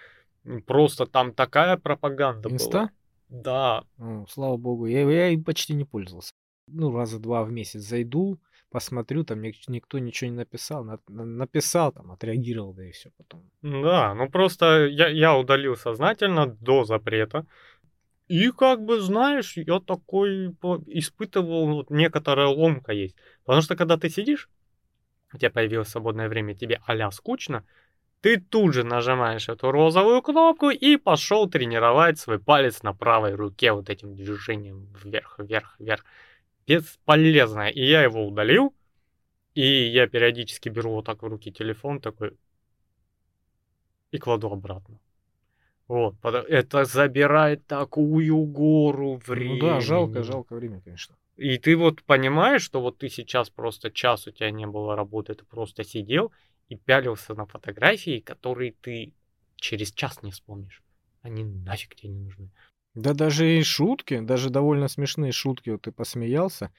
Просто там такая пропаганда Инста? была. Да. О, слава богу, я, я почти не пользовался. Ну, раза два в месяц зайду, посмотрю, там никто ничего не написал. Написал, там, отреагировал, да и все потом. Да, ну просто я, я удалил сознательно до запрета. И как бы, знаешь, я такой испытывал, вот некоторая ломка есть. Потому что когда ты сидишь, у тебя появилось свободное время, тебе а скучно, ты тут же нажимаешь эту розовую кнопку и пошел тренировать свой палец на правой руке вот этим движением вверх, вверх, вверх бесполезное. И я его удалил, и я периодически беру вот так в руки телефон такой и кладу обратно. Вот, это забирает такую гору времени. Ну да, жалко, жалко время, конечно. И ты вот понимаешь, что вот ты сейчас просто час у тебя не было работы, ты просто сидел и пялился на фотографии, которые ты через час не вспомнишь. Они нафиг тебе не нужны. Да даже и шутки, даже довольно смешные шутки, вот ты посмеялся,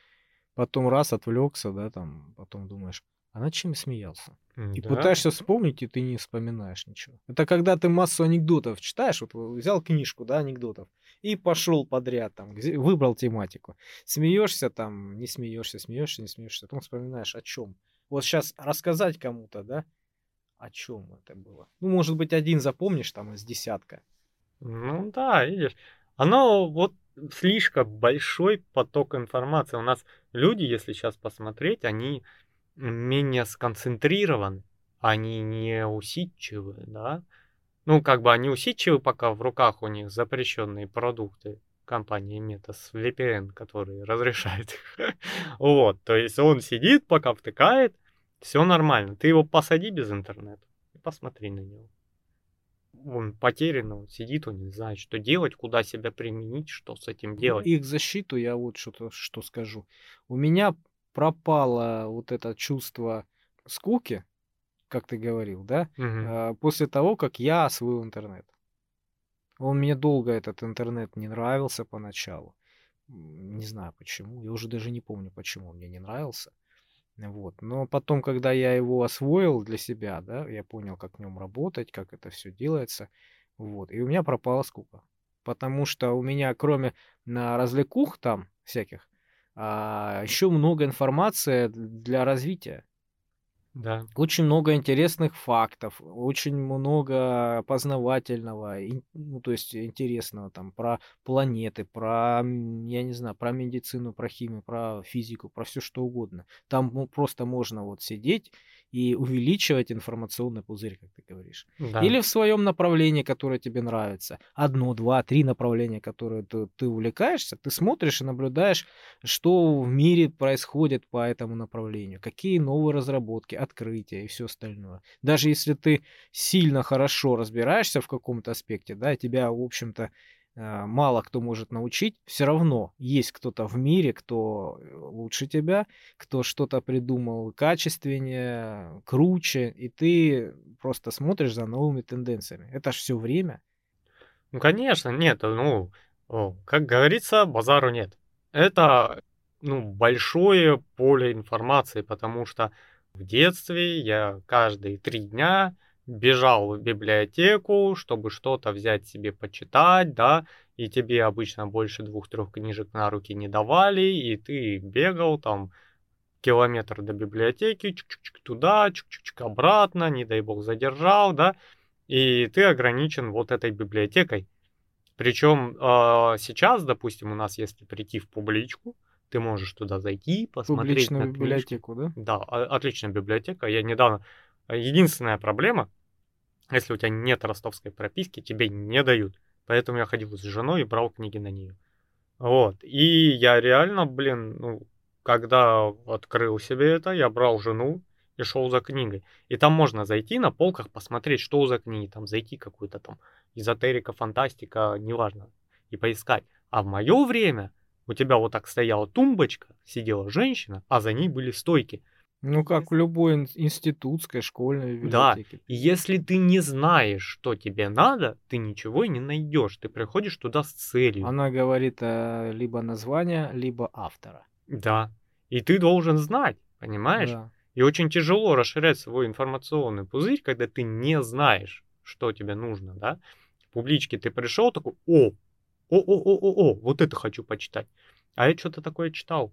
потом раз отвлекся, да, там, потом думаешь, а над чем я смеялся? И да. пытаешься вспомнить, и ты не вспоминаешь ничего. Это когда ты массу анекдотов читаешь, вот взял книжку, да, анекдотов, и пошел подряд, там, выбрал тематику. Смеешься там, не смеешься, смеешься, не смеешься, потом вспоминаешь, о чем. Вот сейчас рассказать кому-то, да, о чем это было. Ну, может быть, один запомнишь там из десятка. Ну да, видишь оно вот слишком большой поток информации. У нас люди, если сейчас посмотреть, они менее сконцентрированы, они не усидчивы, да. Ну, как бы они усидчивы, пока в руках у них запрещенные продукты компании Meta с VPN, который разрешает их. вот, то есть он сидит, пока втыкает, все нормально. Ты его посади без интернета и посмотри на него он потерян, он сидит, он не знает, что делать, куда себя применить, что с этим делать. Их защиту я вот что-то что скажу. У меня пропало вот это чувство скуки, как ты говорил, да, угу. после того, как я освоил интернет. Он мне долго этот интернет не нравился поначалу. Не знаю почему. Я уже даже не помню, почему он мне не нравился. Вот. Но потом, когда я его освоил для себя, да, я понял, как в нем работать, как это все делается. Вот. И у меня пропала скука. потому что у меня кроме на развлекух там всяких, а, еще много информации для развития. Да. Очень много интересных фактов, очень много познавательного, ну, то есть интересного там про планеты, про, я не знаю, про медицину, про химию, про физику, про все что угодно. Там ну, просто можно вот сидеть и увеличивать информационный пузырь, как ты говоришь. Да. Или в своем направлении, которое тебе нравится. Одно, два, три направления, которые ты, ты увлекаешься, ты смотришь и наблюдаешь, что в мире происходит по этому направлению, какие новые разработки, открытия и все остальное. Даже если ты сильно хорошо разбираешься в каком-то аспекте, да, тебя, в общем-то, Э, мало кто может научить, все равно есть кто-то в мире, кто э, лучше тебя, кто что-то придумал качественнее, круче, и ты просто смотришь за новыми тенденциями. Это ж все время. Ну, конечно, нет, ну, как говорится, базару нет. Это, ну, большое поле информации, потому что в детстве я каждые три дня бежал в библиотеку, чтобы что-то взять себе почитать, да, и тебе обычно больше двух-трех книжек на руки не давали, и ты бегал там километр до библиотеки, чук-чук туда, чук-чук обратно, не дай бог задержал, да, и ты ограничен вот этой библиотекой. Причем э, сейчас, допустим, у нас, если прийти в публичку, ты можешь туда зайти, посмотреть Публичную на библиотеку, да? Да, отличная библиотека. Я недавно Единственная проблема, если у тебя нет ростовской прописки, тебе не дают. Поэтому я ходил с женой и брал книги на нее. Вот. И я реально, блин, ну, когда открыл себе это, я брал жену и шел за книгой. И там можно зайти на полках, посмотреть, что за книги, там зайти какую-то там эзотерика, фантастика, неважно, и поискать. А в мое время у тебя вот так стояла тумбочка, сидела женщина, а за ней были стойки. Ну, как в любой институтской, школьной библиотеке. Да, и если ты не знаешь, что тебе надо, ты ничего и не найдешь. Ты приходишь туда с целью. Она говорит э, либо название, либо автора. Да, и ты должен знать, понимаешь? Да. И очень тяжело расширять свой информационный пузырь, когда ты не знаешь, что тебе нужно, да? В публичке ты пришел такой, о, о, о, о, о, о, вот это хочу почитать. А я что-то такое читал.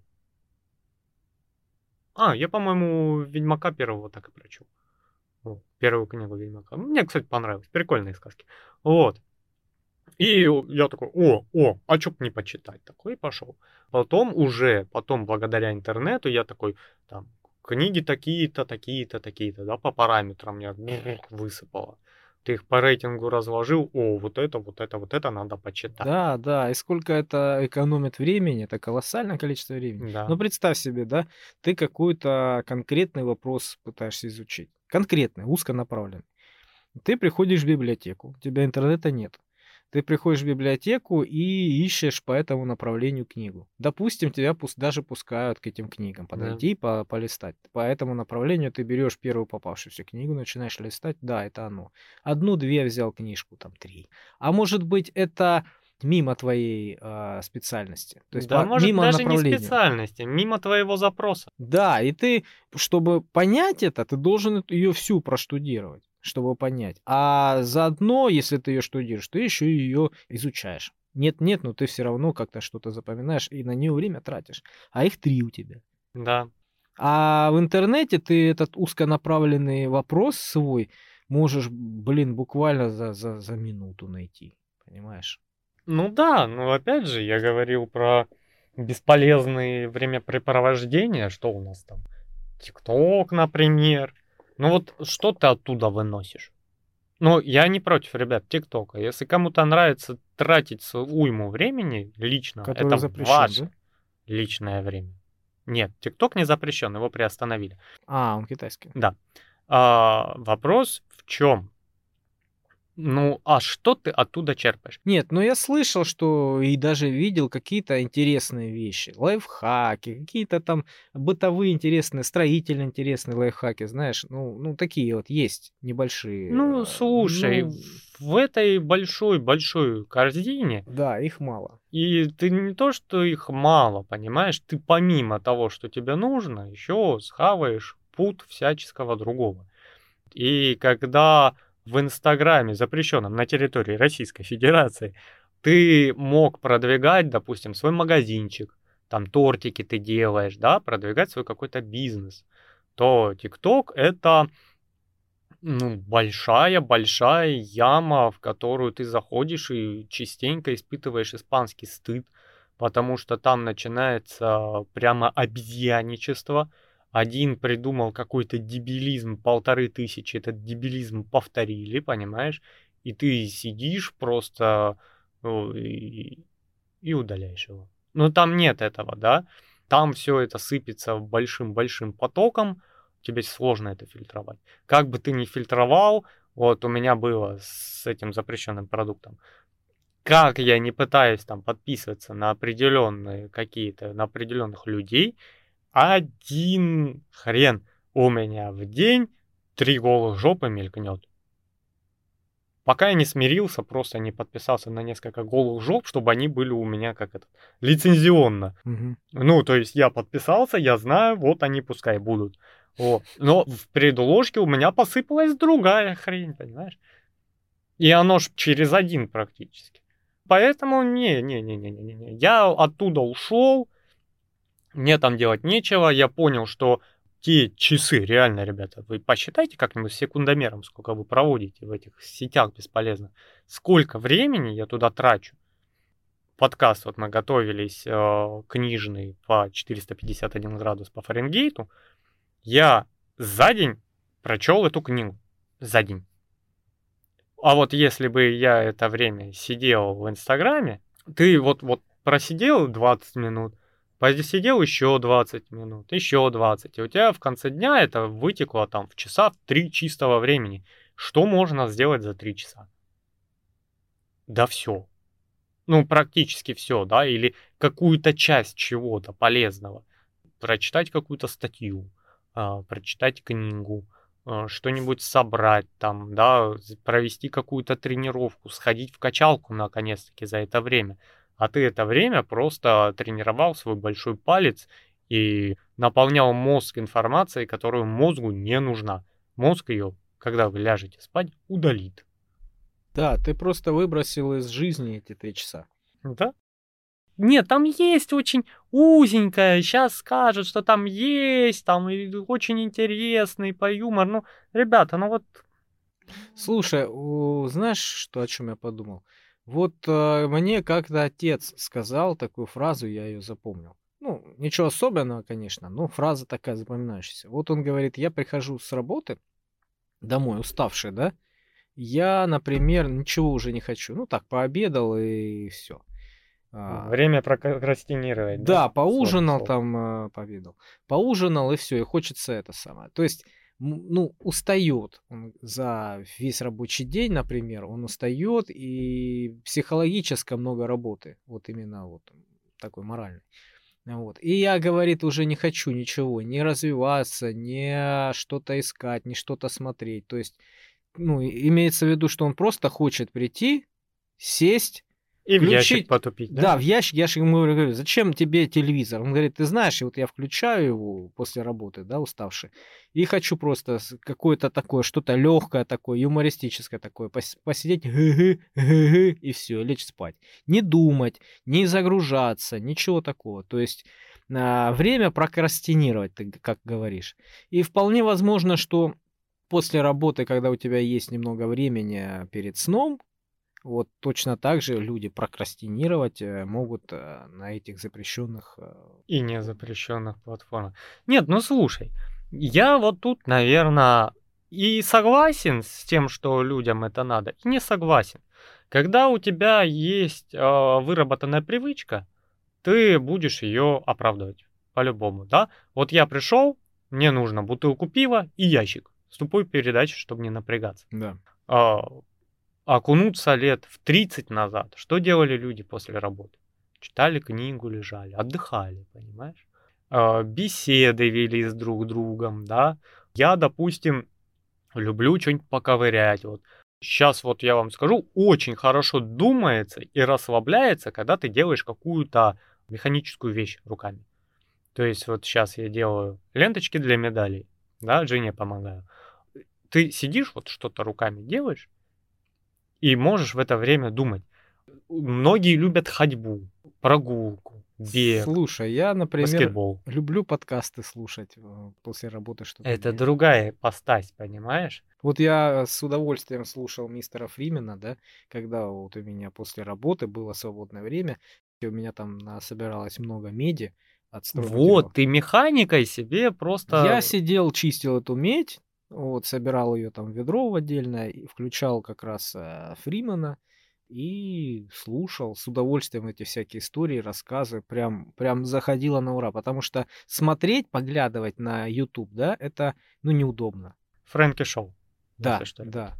А, я, по-моему, Ведьмака первого так и прочел. Вот, первую книгу Ведьмака. Мне, кстати, понравилось. Прикольные сказки. Вот. И я такой, о, о, а чё не почитать? Такой и пошел. Потом уже, потом благодаря интернету я такой, там, книги такие-то, такие-то, такие-то, да, по параметрам мне высыпало ты их по рейтингу разложил, о, вот это, вот это, вот это надо почитать. Да, да, и сколько это экономит времени, это колоссальное количество времени. Да. Ну, представь себе, да, ты какой-то конкретный вопрос пытаешься изучить, конкретный, узконаправленный. Ты приходишь в библиотеку, у тебя интернета нет. Ты приходишь в библиотеку и ищешь по этому направлению книгу. Допустим, тебя пусть даже пускают к этим книгам, подойти да. по, полистать. По этому направлению ты берешь первую попавшуюся книгу, начинаешь листать. Да, это оно. Одну-две взял книжку, там три. А может быть, это мимо твоей э, специальности. То есть да, по, может мимо даже не специальности, мимо твоего запроса. Да, и ты, чтобы понять это, ты должен ее всю проштудировать чтобы понять. А заодно, если ты ее штудируешь, ты еще ее изучаешь. Нет-нет, но ты все равно как-то что-то запоминаешь и на нее время тратишь. А их три у тебя. Да. А в интернете ты этот узконаправленный вопрос свой можешь, блин, буквально за, за, за минуту найти. Понимаешь? Ну да, но опять же, я говорил про бесполезные времяпрепровождения. Что у нас там? ТикТок, например. Ну вот что ты оттуда выносишь? Ну, я не против, ребят, ТикТока. Если кому-то нравится тратить уйму времени лично, Который это запрещен, ваше да? личное время. Нет, ТикТок не запрещен, его приостановили. А, он китайский. Да. А, вопрос в чем? Ну, а что ты оттуда черпаешь? Нет, ну я слышал, что и даже видел какие-то интересные вещи. Лайфхаки, какие-то там бытовые интересные, строительные интересные лайфхаки, знаешь. Ну, ну такие вот есть небольшие. Ну, слушай, ну... в этой большой-большой корзине... Да, их мало. И ты не то, что их мало, понимаешь, ты помимо того, что тебе нужно, еще схаваешь пут всяческого другого. И когда в Инстаграме, запрещенном на территории Российской Федерации, ты мог продвигать, допустим, свой магазинчик, там тортики ты делаешь, да, продвигать свой какой-то бизнес, то ТикТок это ну, большая-большая яма, в которую ты заходишь и частенько испытываешь испанский стыд, потому что там начинается прямо обезьяничество. Один придумал какой-то дебилизм, полторы тысячи этот дебилизм повторили, понимаешь? И ты сидишь просто ну, и, и удаляешь его. Но там нет этого, да? Там все это сыпется большим-большим потоком, тебе сложно это фильтровать. Как бы ты ни фильтровал, вот у меня было с этим запрещенным продуктом, как я не пытаюсь там подписываться на определенные какие-то, на определенных людей, один хрен у меня в день три голых жопы мелькнет. Пока я не смирился, просто не подписался на несколько голых жоп, чтобы они были у меня как это лицензионно. Угу. Ну, то есть я подписался, я знаю, вот они пускай будут. Вот. Но в предложке у меня посыпалась другая хрень, понимаешь? И оно ж через один практически. Поэтому не, не, не, не, не, не. Я оттуда ушел, мне там делать нечего. Я понял, что те часы, реально, ребята, вы посчитайте как-нибудь секундомером, сколько вы проводите в этих сетях бесполезно. Сколько времени я туда трачу. Подкаст, вот мы готовились, э, книжный по 451 градус по Фаренгейту. Я за день прочел эту книгу. За день. А вот если бы я это время сидел в Инстаграме, ты вот, вот просидел 20 минут, Посидел еще 20 минут, еще 20. И у тебя в конце дня это вытекло там в часа в 3 чистого времени. Что можно сделать за 3 часа? Да все. Ну, практически все, да, или какую-то часть чего-то полезного. Прочитать какую-то статью, а, прочитать книгу, а, что-нибудь собрать там, да, провести какую-то тренировку, сходить в качалку наконец-таки за это время а ты это время просто тренировал свой большой палец и наполнял мозг информацией, которую мозгу не нужна. Мозг ее, когда вы ляжете спать, удалит. Да, ты просто выбросил из жизни эти три часа. Да. Нет, там есть очень узенькая, сейчас скажут, что там есть, там очень интересный по юмор. Ну, ребята, ну вот... Слушай, знаешь, что, о чем я подумал? Вот э, мне как-то отец сказал такую фразу, я ее запомнил. Ну, ничего особенного, конечно, но фраза такая запоминающаяся. Вот он говорит, я прихожу с работы домой, уставший, да? Я, например, ничего уже не хочу. Ну, так, пообедал и все. А, Время прокрастинировать. Да, да поужинал слово, там, э, пообедал. Поужинал и все, и хочется это самое. То есть ну, устает он за весь рабочий день, например, он устает, и психологически много работы, вот именно вот такой моральный. Вот. И я, говорит, уже не хочу ничего, не развиваться, не что-то искать, не что-то смотреть. То есть, ну, имеется в виду, что он просто хочет прийти, сесть, и включить... в ящик потупить, да? Да, в ящик. Я ему говорю, зачем тебе телевизор? Он говорит, ты знаешь, вот я включаю его после работы, да, уставший, и хочу просто какое-то такое, что-то легкое такое, юмористическое такое, посидеть, и все, лечь спать. Не думать, не загружаться, ничего такого. То есть а, время прокрастинировать, ты как говоришь. И вполне возможно, что после работы, когда у тебя есть немного времени перед сном, вот точно так же люди прокрастинировать э, могут э, на этих запрещенных э, и не запрещенных платформах. Нет, ну слушай, я вот тут, наверное, и согласен с тем, что людям это надо, и не согласен. Когда у тебя есть э, выработанная привычка, ты будешь ее оправдывать по-любому, да? Вот я пришел, мне нужно бутылку пива и ящик с тупой передачей, чтобы не напрягаться. Да. А, окунуться лет в 30 назад, что делали люди после работы? Читали книгу, лежали, отдыхали, понимаешь? А, беседы вели с друг другом, да. Я, допустим, люблю что-нибудь поковырять. Вот. Сейчас вот я вам скажу, очень хорошо думается и расслабляется, когда ты делаешь какую-то механическую вещь руками. То есть вот сейчас я делаю ленточки для медалей, да, Жене помогаю. Ты сидишь, вот что-то руками делаешь, и можешь в это время думать, Многие любят ходьбу, прогулку, бег, Слушай, я, например, баскетбол. люблю подкасты слушать э, после работы, что-то Это делать. другая постась, понимаешь? Вот я с удовольствием слушал мистера Фримена, да, когда вот у меня после работы было свободное время, и у меня там собиралось много меди от. Вот, ты механикой себе Я просто... сидел, чистил эту медь, вот, собирал ее там в ведро в отдельное, и включал как раз э, Фримена и слушал с удовольствием эти всякие истории, рассказы, прям, прям заходило на ура, потому что смотреть, поглядывать на YouTube, да, это, ну, неудобно. Фрэнки Шоу. Да, что. да.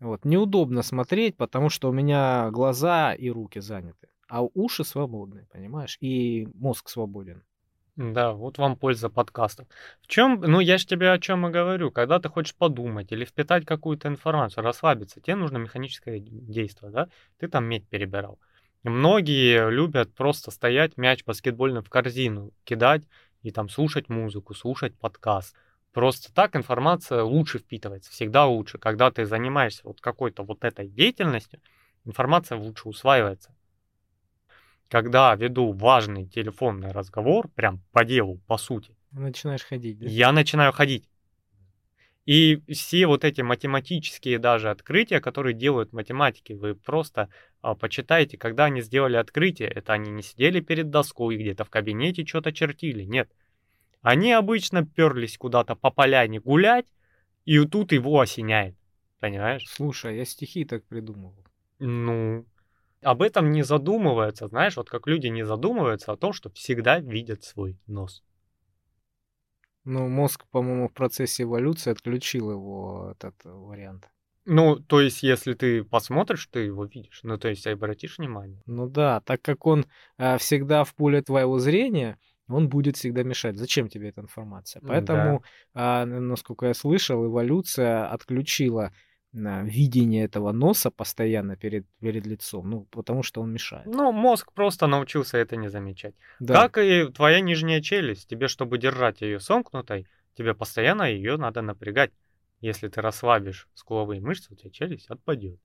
Вот, неудобно смотреть, потому что у меня глаза и руки заняты, а уши свободны, понимаешь, и мозг свободен. Да, вот вам польза подкастов. В чем, ну я же тебе о чем и говорю, когда ты хочешь подумать или впитать какую-то информацию, расслабиться, тебе нужно механическое действие, да? Ты там медь перебирал. Многие любят просто стоять, мяч баскетбольный в корзину кидать и там слушать музыку, слушать подкаст. Просто так информация лучше впитывается, всегда лучше. Когда ты занимаешься вот какой-то вот этой деятельностью, информация лучше усваивается когда веду важный телефонный разговор, прям по делу, по сути, Начинаешь ходить, да? я начинаю ходить. И все вот эти математические даже открытия, которые делают математики, вы просто а, почитайте, когда они сделали открытие. Это они не сидели перед доской где-то в кабинете что-то чертили. Нет. Они обычно перлись куда-то по поляне гулять, и тут его осеняет. Понимаешь? Слушай, я стихи так придумывал. Ну, об этом не задумываются, знаешь, вот как люди не задумываются о том, что всегда видят свой нос. Ну, мозг, по-моему, в процессе эволюции отключил его, этот э, вариант. Ну, то есть, если ты посмотришь, ты его видишь. Ну, то есть, обратишь внимание. Ну да, так как он а, всегда в поле твоего зрения, он будет всегда мешать. Зачем тебе эта информация? Поэтому, а, н- насколько я слышал, эволюция отключила видение этого носа постоянно перед, перед лицом, ну, потому что он мешает. Ну, мозг просто научился это не замечать. Да, Как и твоя нижняя челюсть. Тебе, чтобы держать ее сомкнутой, тебе постоянно ее надо напрягать. Если ты расслабишь скуловые мышцы, у тебя челюсть отпадет.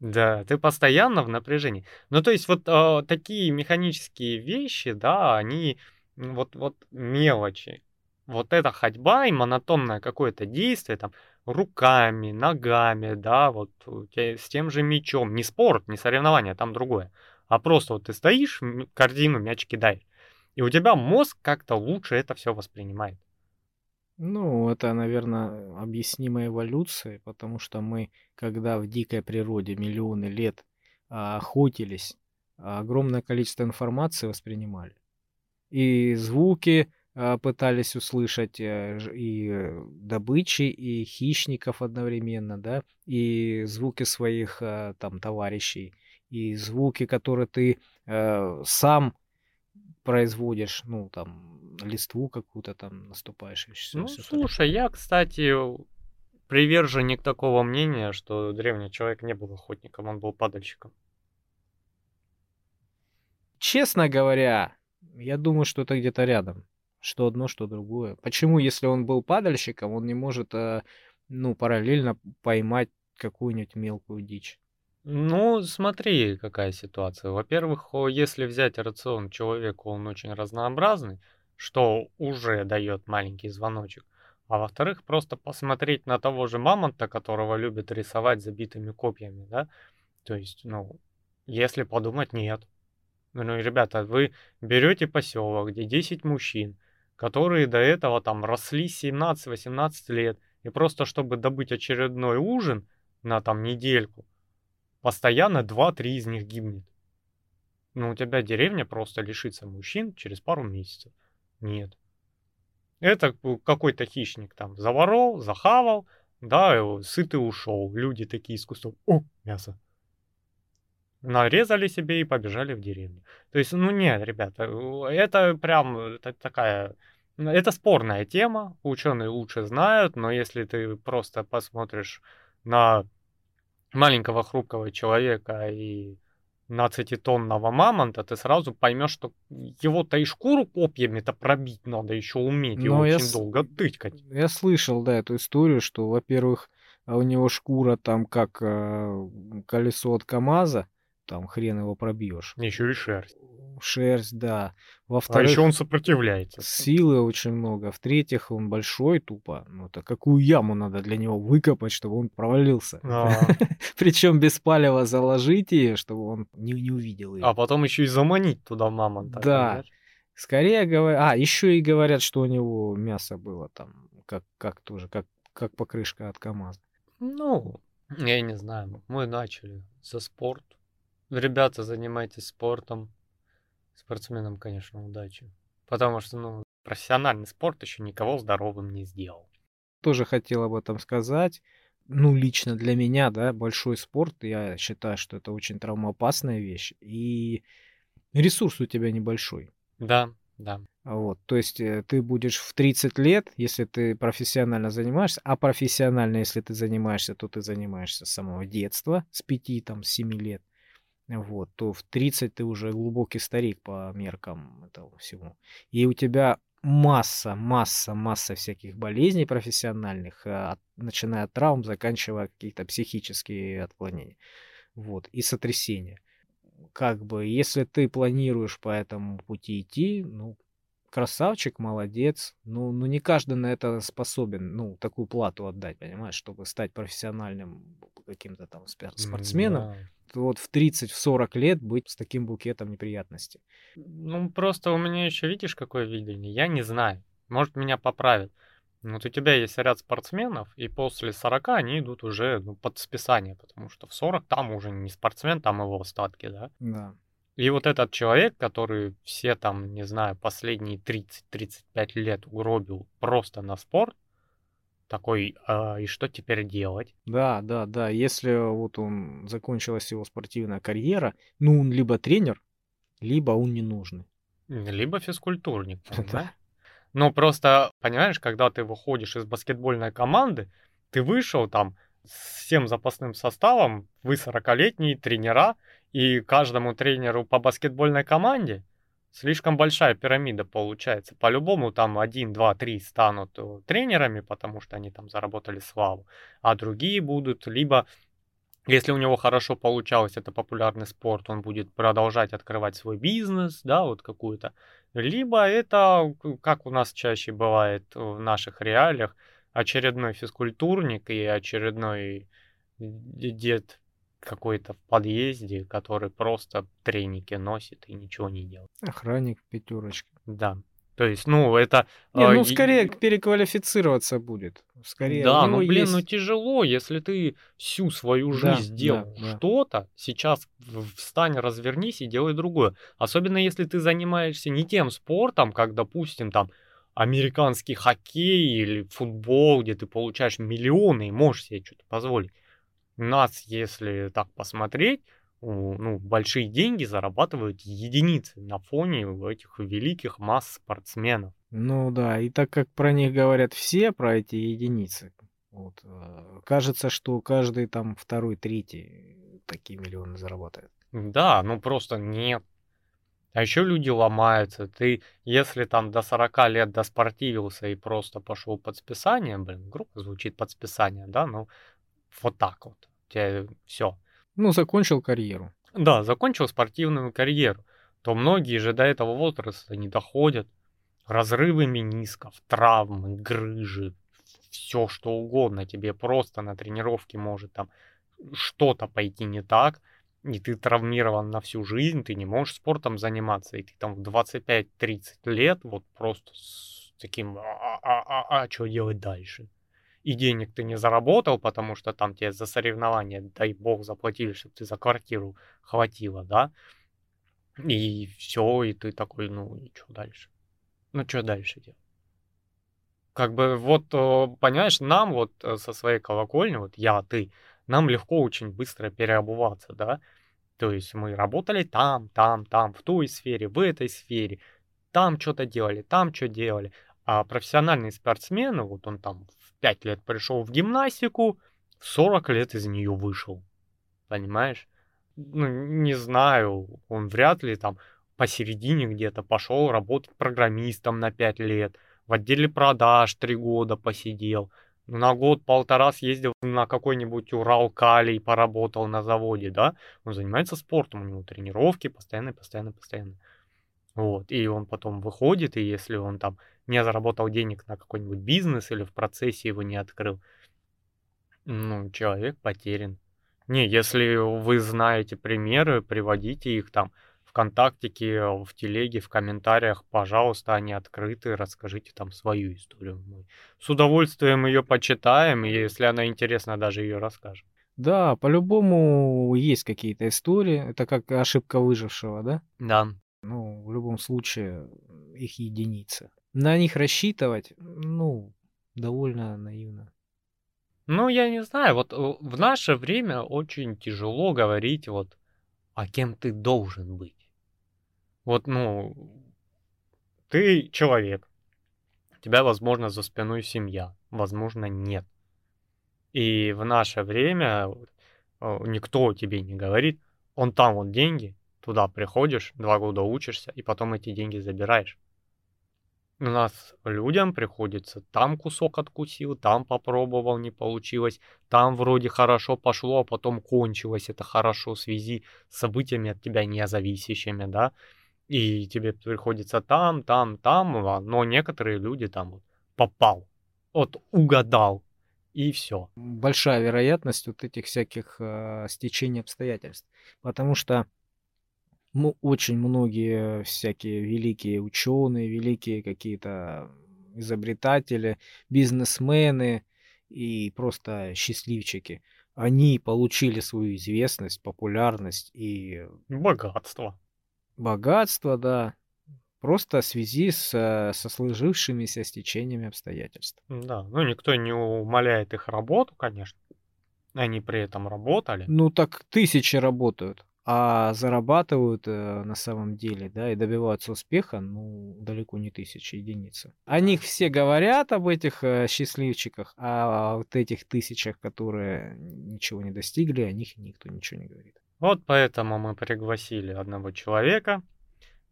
Да, ты постоянно в напряжении. Ну, то есть вот а, такие механические вещи, да, они вот, вот мелочи. Вот эта ходьба и монотонное какое-то действие, там, руками, ногами, да, вот с тем же мячом. Не спорт, не соревнование, там другое. А просто вот ты стоишь, корзину мяч кидаешь. И у тебя мозг как-то лучше это все воспринимает. ну, это, наверное, объяснимо эволюцией, потому что мы, когда в дикой природе миллионы лет а, охотились, а, огромное количество информации воспринимали. И звуки пытались услышать э, и э, добычи, и хищников одновременно, да, и звуки своих э, там товарищей, и звуки, которые ты э, сам производишь, ну, там, листву какую-то там наступаешь и все, Ну, слушай, я, кстати, приверженник такого мнения, что древний человек не был охотником, он был падальщиком. Честно говоря, я думаю, что это где-то рядом. Что одно, что другое. Почему, если он был падальщиком, он не может, э, ну, параллельно поймать какую-нибудь мелкую дичь? Ну, смотри, какая ситуация. Во-первых, если взять рацион человека, он очень разнообразный, что уже дает маленький звоночек. А во-вторых, просто посмотреть на того же мамонта, которого любят рисовать забитыми копьями, да? То есть, ну, если подумать, нет. Ну, ребята, вы берете поселок, где 10 мужчин, которые до этого там росли 17-18 лет, и просто чтобы добыть очередной ужин на там недельку, постоянно 2-3 из них гибнет. Ну, у тебя деревня просто лишится мужчин через пару месяцев. Нет. Это какой-то хищник там заворол, захавал, да, сытый ушел. Люди такие из кустов. О, мясо. Нарезали себе и побежали в деревню. То есть, ну нет, ребята, это прям это такая... ну, Это спорная тема, ученые лучше знают, но если ты просто посмотришь на маленького хрупкого человека и 15-тонного мамонта, ты сразу поймешь, что его-то и шкуру копьями-то пробить надо еще уметь, и я очень с- долго тыкать. Я слышал, да, эту историю, что, во-первых, а у него шкура там как э, колесо от КамАЗа, там хрен его пробьешь. Еще и шерсть. Шерсть, да. А Во-вторых, еще он сопротивляется. силы очень много. В-третьих, он большой тупо. Ну, это какую яму надо для него выкопать, чтобы он провалился. А, Причем без палева заложить ее, чтобы он не, не увидел ее. а потом еще и заманить туда мамонта. Да. понимаешь? Скорее говорят... А, еще и говорят, что у него мясо было там, как, как тоже, как, как покрышка от КамАЗа. Ну, я не знаю. Мы начали со спорт. Ребята, занимайтесь спортом. Спортсменам, конечно, удачи. Потому что, ну, профессиональный спорт еще никого здоровым не сделал. Тоже хотел об этом сказать. Ну, лично для меня, да, большой спорт, я считаю, что это очень травмоопасная вещь. И ресурс у тебя небольшой. Да, да. Вот, то есть э, ты будешь в 30 лет, если ты профессионально занимаешься, а профессионально, если ты занимаешься, то ты занимаешься с самого детства, с 5, там, с 7 лет, вот, то в 30 ты уже глубокий старик по меркам этого всего. И у тебя масса, масса, масса всяких болезней профессиональных, а, от- начиная от травм, заканчивая какие-то психические отклонения. Вот, и сотрясения. Как бы, если ты планируешь по этому пути идти, ну, красавчик, молодец. Ну, ну не каждый на это способен, ну, такую плату отдать, понимаешь, чтобы стать профессиональным каким-то там спортсменом. Да. Вот в 30, в 40 лет быть с таким букетом неприятностей. Ну, просто у меня еще, видишь, какое видение? Я не знаю. Может, меня поправят. Вот у тебя есть ряд спортсменов, и после 40 они идут уже ну, под списание, потому что в 40 там уже не спортсмен, там его остатки, да? Да. И вот этот человек, который все там, не знаю, последние 30-35 лет угробил просто на спорт, такой, «А, и что теперь делать? Да, да, да. Если вот он закончилась его спортивная карьера, ну, он либо тренер, либо он не нужный. Либо физкультурник, Да. Ну, просто, понимаешь, когда ты выходишь из баскетбольной команды, ты вышел там всем запасным составом, вы 40-летние тренера, и каждому тренеру по баскетбольной команде слишком большая пирамида получается. По-любому там один, два, три станут э, тренерами, потому что они там заработали славу, а другие будут либо если у него хорошо получалось, это популярный спорт, он будет продолжать открывать свой бизнес, да, вот какую-то. Либо это, как у нас чаще бывает в наших реалиях, очередной физкультурник и очередной д- дед какой-то в подъезде, который просто треники носит и ничего не делает. Охранник пятерочки. Да. То есть, ну, это... Не, а, ну и- скорее переквалифицироваться будет. Скорее, Да, ну блин, есть- ну тяжело, если ты всю свою Да, жизнь да, делал да. что-то, сейчас в- встань, развернись и делай другое. Особенно если ты занимаешься не тем спортом, как, допустим, там американский хоккей или футбол, где ты получаешь миллионы и можешь себе что-то позволить. У нас, если так посмотреть, ну, большие деньги зарабатывают единицы на фоне этих великих масс спортсменов. Ну да, и так как про них говорят все, про эти единицы, вот, э, кажется, что каждый там второй, третий такие миллионы зарабатывает. Да, ну просто нет. А еще люди ломаются. Ты, если там до 40 лет доспортивился и просто пошел под списание, блин, грубо звучит под списание, да, ну вот так вот. Тебе все. Ну, закончил карьеру. Да, закончил спортивную карьеру, то многие же до этого возраста не доходят. Разрывы менисков, травмы, грыжи, все что угодно. Тебе просто на тренировке может там что-то пойти не так, и ты травмирован на всю жизнь, ты не можешь спортом заниматься, и ты там в 25-30 лет вот просто с таким, а, а, а, а что делать дальше? И денег ты не заработал, потому что там тебе за соревнования, дай бог, заплатили, чтобы ты за квартиру хватило, да? И все, и ты такой, ну и что дальше? Ну что дальше делать? Как бы вот, э, понимаешь, нам вот э, со своей колокольни, вот я, ты, нам легко очень быстро переобуваться, да? То есть мы работали там, там, там, в той сфере, в этой сфере, там что-то делали, там что делали. А профессиональный спортсмен, вот он там в 5 лет пришел в гимнастику, в 40 лет из нее вышел. Понимаешь? Ну, не знаю, он вряд ли там посередине где-то пошел работать программистом на 5 лет, в отделе продаж 3 года посидел. На год-полтора съездил на какой-нибудь Урал Калий, поработал на заводе, да, он занимается спортом, у него тренировки постоянно, постоянно, постоянно. Вот, и он потом выходит, и если он там не заработал денег на какой-нибудь бизнес или в процессе его не открыл, ну, человек потерян. Не, если вы знаете примеры, приводите их там ВКонтактике, в телеге, в комментариях, пожалуйста, они открыты, расскажите там свою историю. Мы с удовольствием ее почитаем, и если она интересна, даже ее расскажем. Да, по-любому есть какие-то истории. Это как ошибка выжившего, да? Да. Ну, в любом случае, их единицы. На них рассчитывать, ну, довольно наивно. Ну, я не знаю, вот э, в наше время очень тяжело говорить вот, а кем ты должен быть. Вот, ну, ты человек, у тебя, возможно, за спиной семья, возможно, нет. И в наше время э, никто тебе не говорит, он там вот деньги, туда приходишь, два года учишься, и потом эти деньги забираешь. У нас людям приходится там кусок откусил, там попробовал, не получилось, там вроде хорошо пошло, а потом кончилось это хорошо в связи с событиями от тебя независящими, да, и тебе приходится там, там, там, а, но некоторые люди там попал, вот угадал, и все. Большая вероятность вот этих всяких э, стечений обстоятельств, потому что ну, очень многие всякие великие ученые, великие какие-то изобретатели, бизнесмены и просто счастливчики, они получили свою известность, популярность и... Богатство. Богатство, да. Просто в связи с, со сложившимися стечениями обстоятельств. Да, ну никто не умаляет их работу, конечно. Они при этом работали. Ну так тысячи работают а зарабатывают э, на самом деле, да, и добиваются успеха, ну, далеко не тысячи единиц. О них все говорят, об этих э, счастливчиках, а вот этих тысячах, которые ничего не достигли, о них никто ничего не говорит. Вот поэтому мы пригласили одного человека,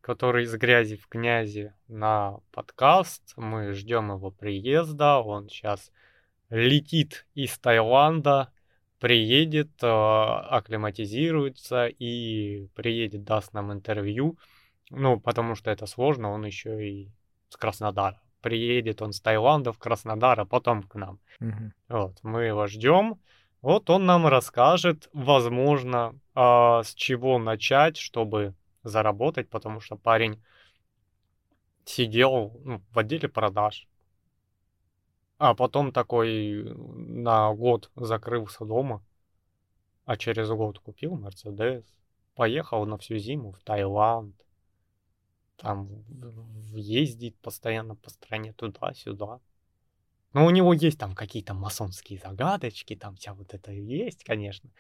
который из грязи в князи на подкаст. Мы ждем его приезда. Он сейчас летит из Таиланда приедет, а, акклиматизируется и приедет, даст нам интервью. Ну, потому что это сложно, он еще и с Краснодара. Приедет он с Таиланда в Краснодар, а потом к нам. Угу. Вот, мы его ждем. Вот он нам расскажет, возможно, а, с чего начать, чтобы заработать, потому что парень сидел ну, в отделе продаж, а потом такой на год закрылся дома, а через год купил Мерседес, поехал на всю зиму в Таиланд, там ездит постоянно по стране туда-сюда. Но у него есть там какие-то масонские загадочки, там вся вот это есть, конечно.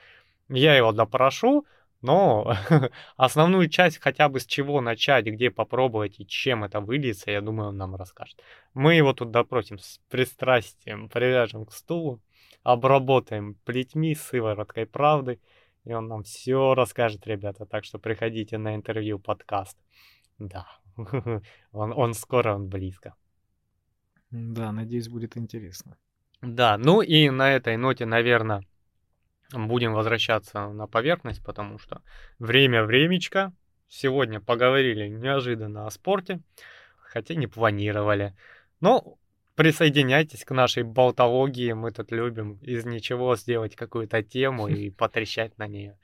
Я его допрошу, но основную часть хотя бы с чего начать, где попробовать и чем это выльется, я думаю, он нам расскажет. Мы его тут допросим с пристрастием, привяжем к стулу, обработаем плетьми, сывороткой правды, и он нам все расскажет, ребята. Так что приходите на интервью подкаст. Да, он, он скоро, он близко. Да, надеюсь, будет интересно. Да, ну и на этой ноте, наверное, будем возвращаться на поверхность, потому что время времечко. Сегодня поговорили неожиданно о спорте, хотя не планировали. Но присоединяйтесь к нашей болтологии, мы тут любим из ничего сделать какую-то тему и потрещать на нее.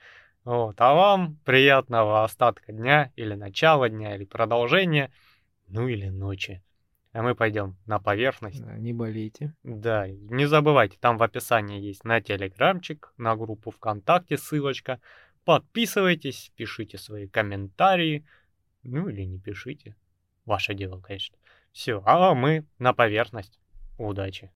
Вот. А вам приятного остатка дня или начала дня, или продолжения, ну или ночи а мы пойдем на поверхность. Да, не болейте. Да, не забывайте, там в описании есть на телеграмчик, на группу ВКонтакте ссылочка. Подписывайтесь, пишите свои комментарии, ну или не пишите. Ваше дело, конечно. Все, а мы на поверхность. Удачи.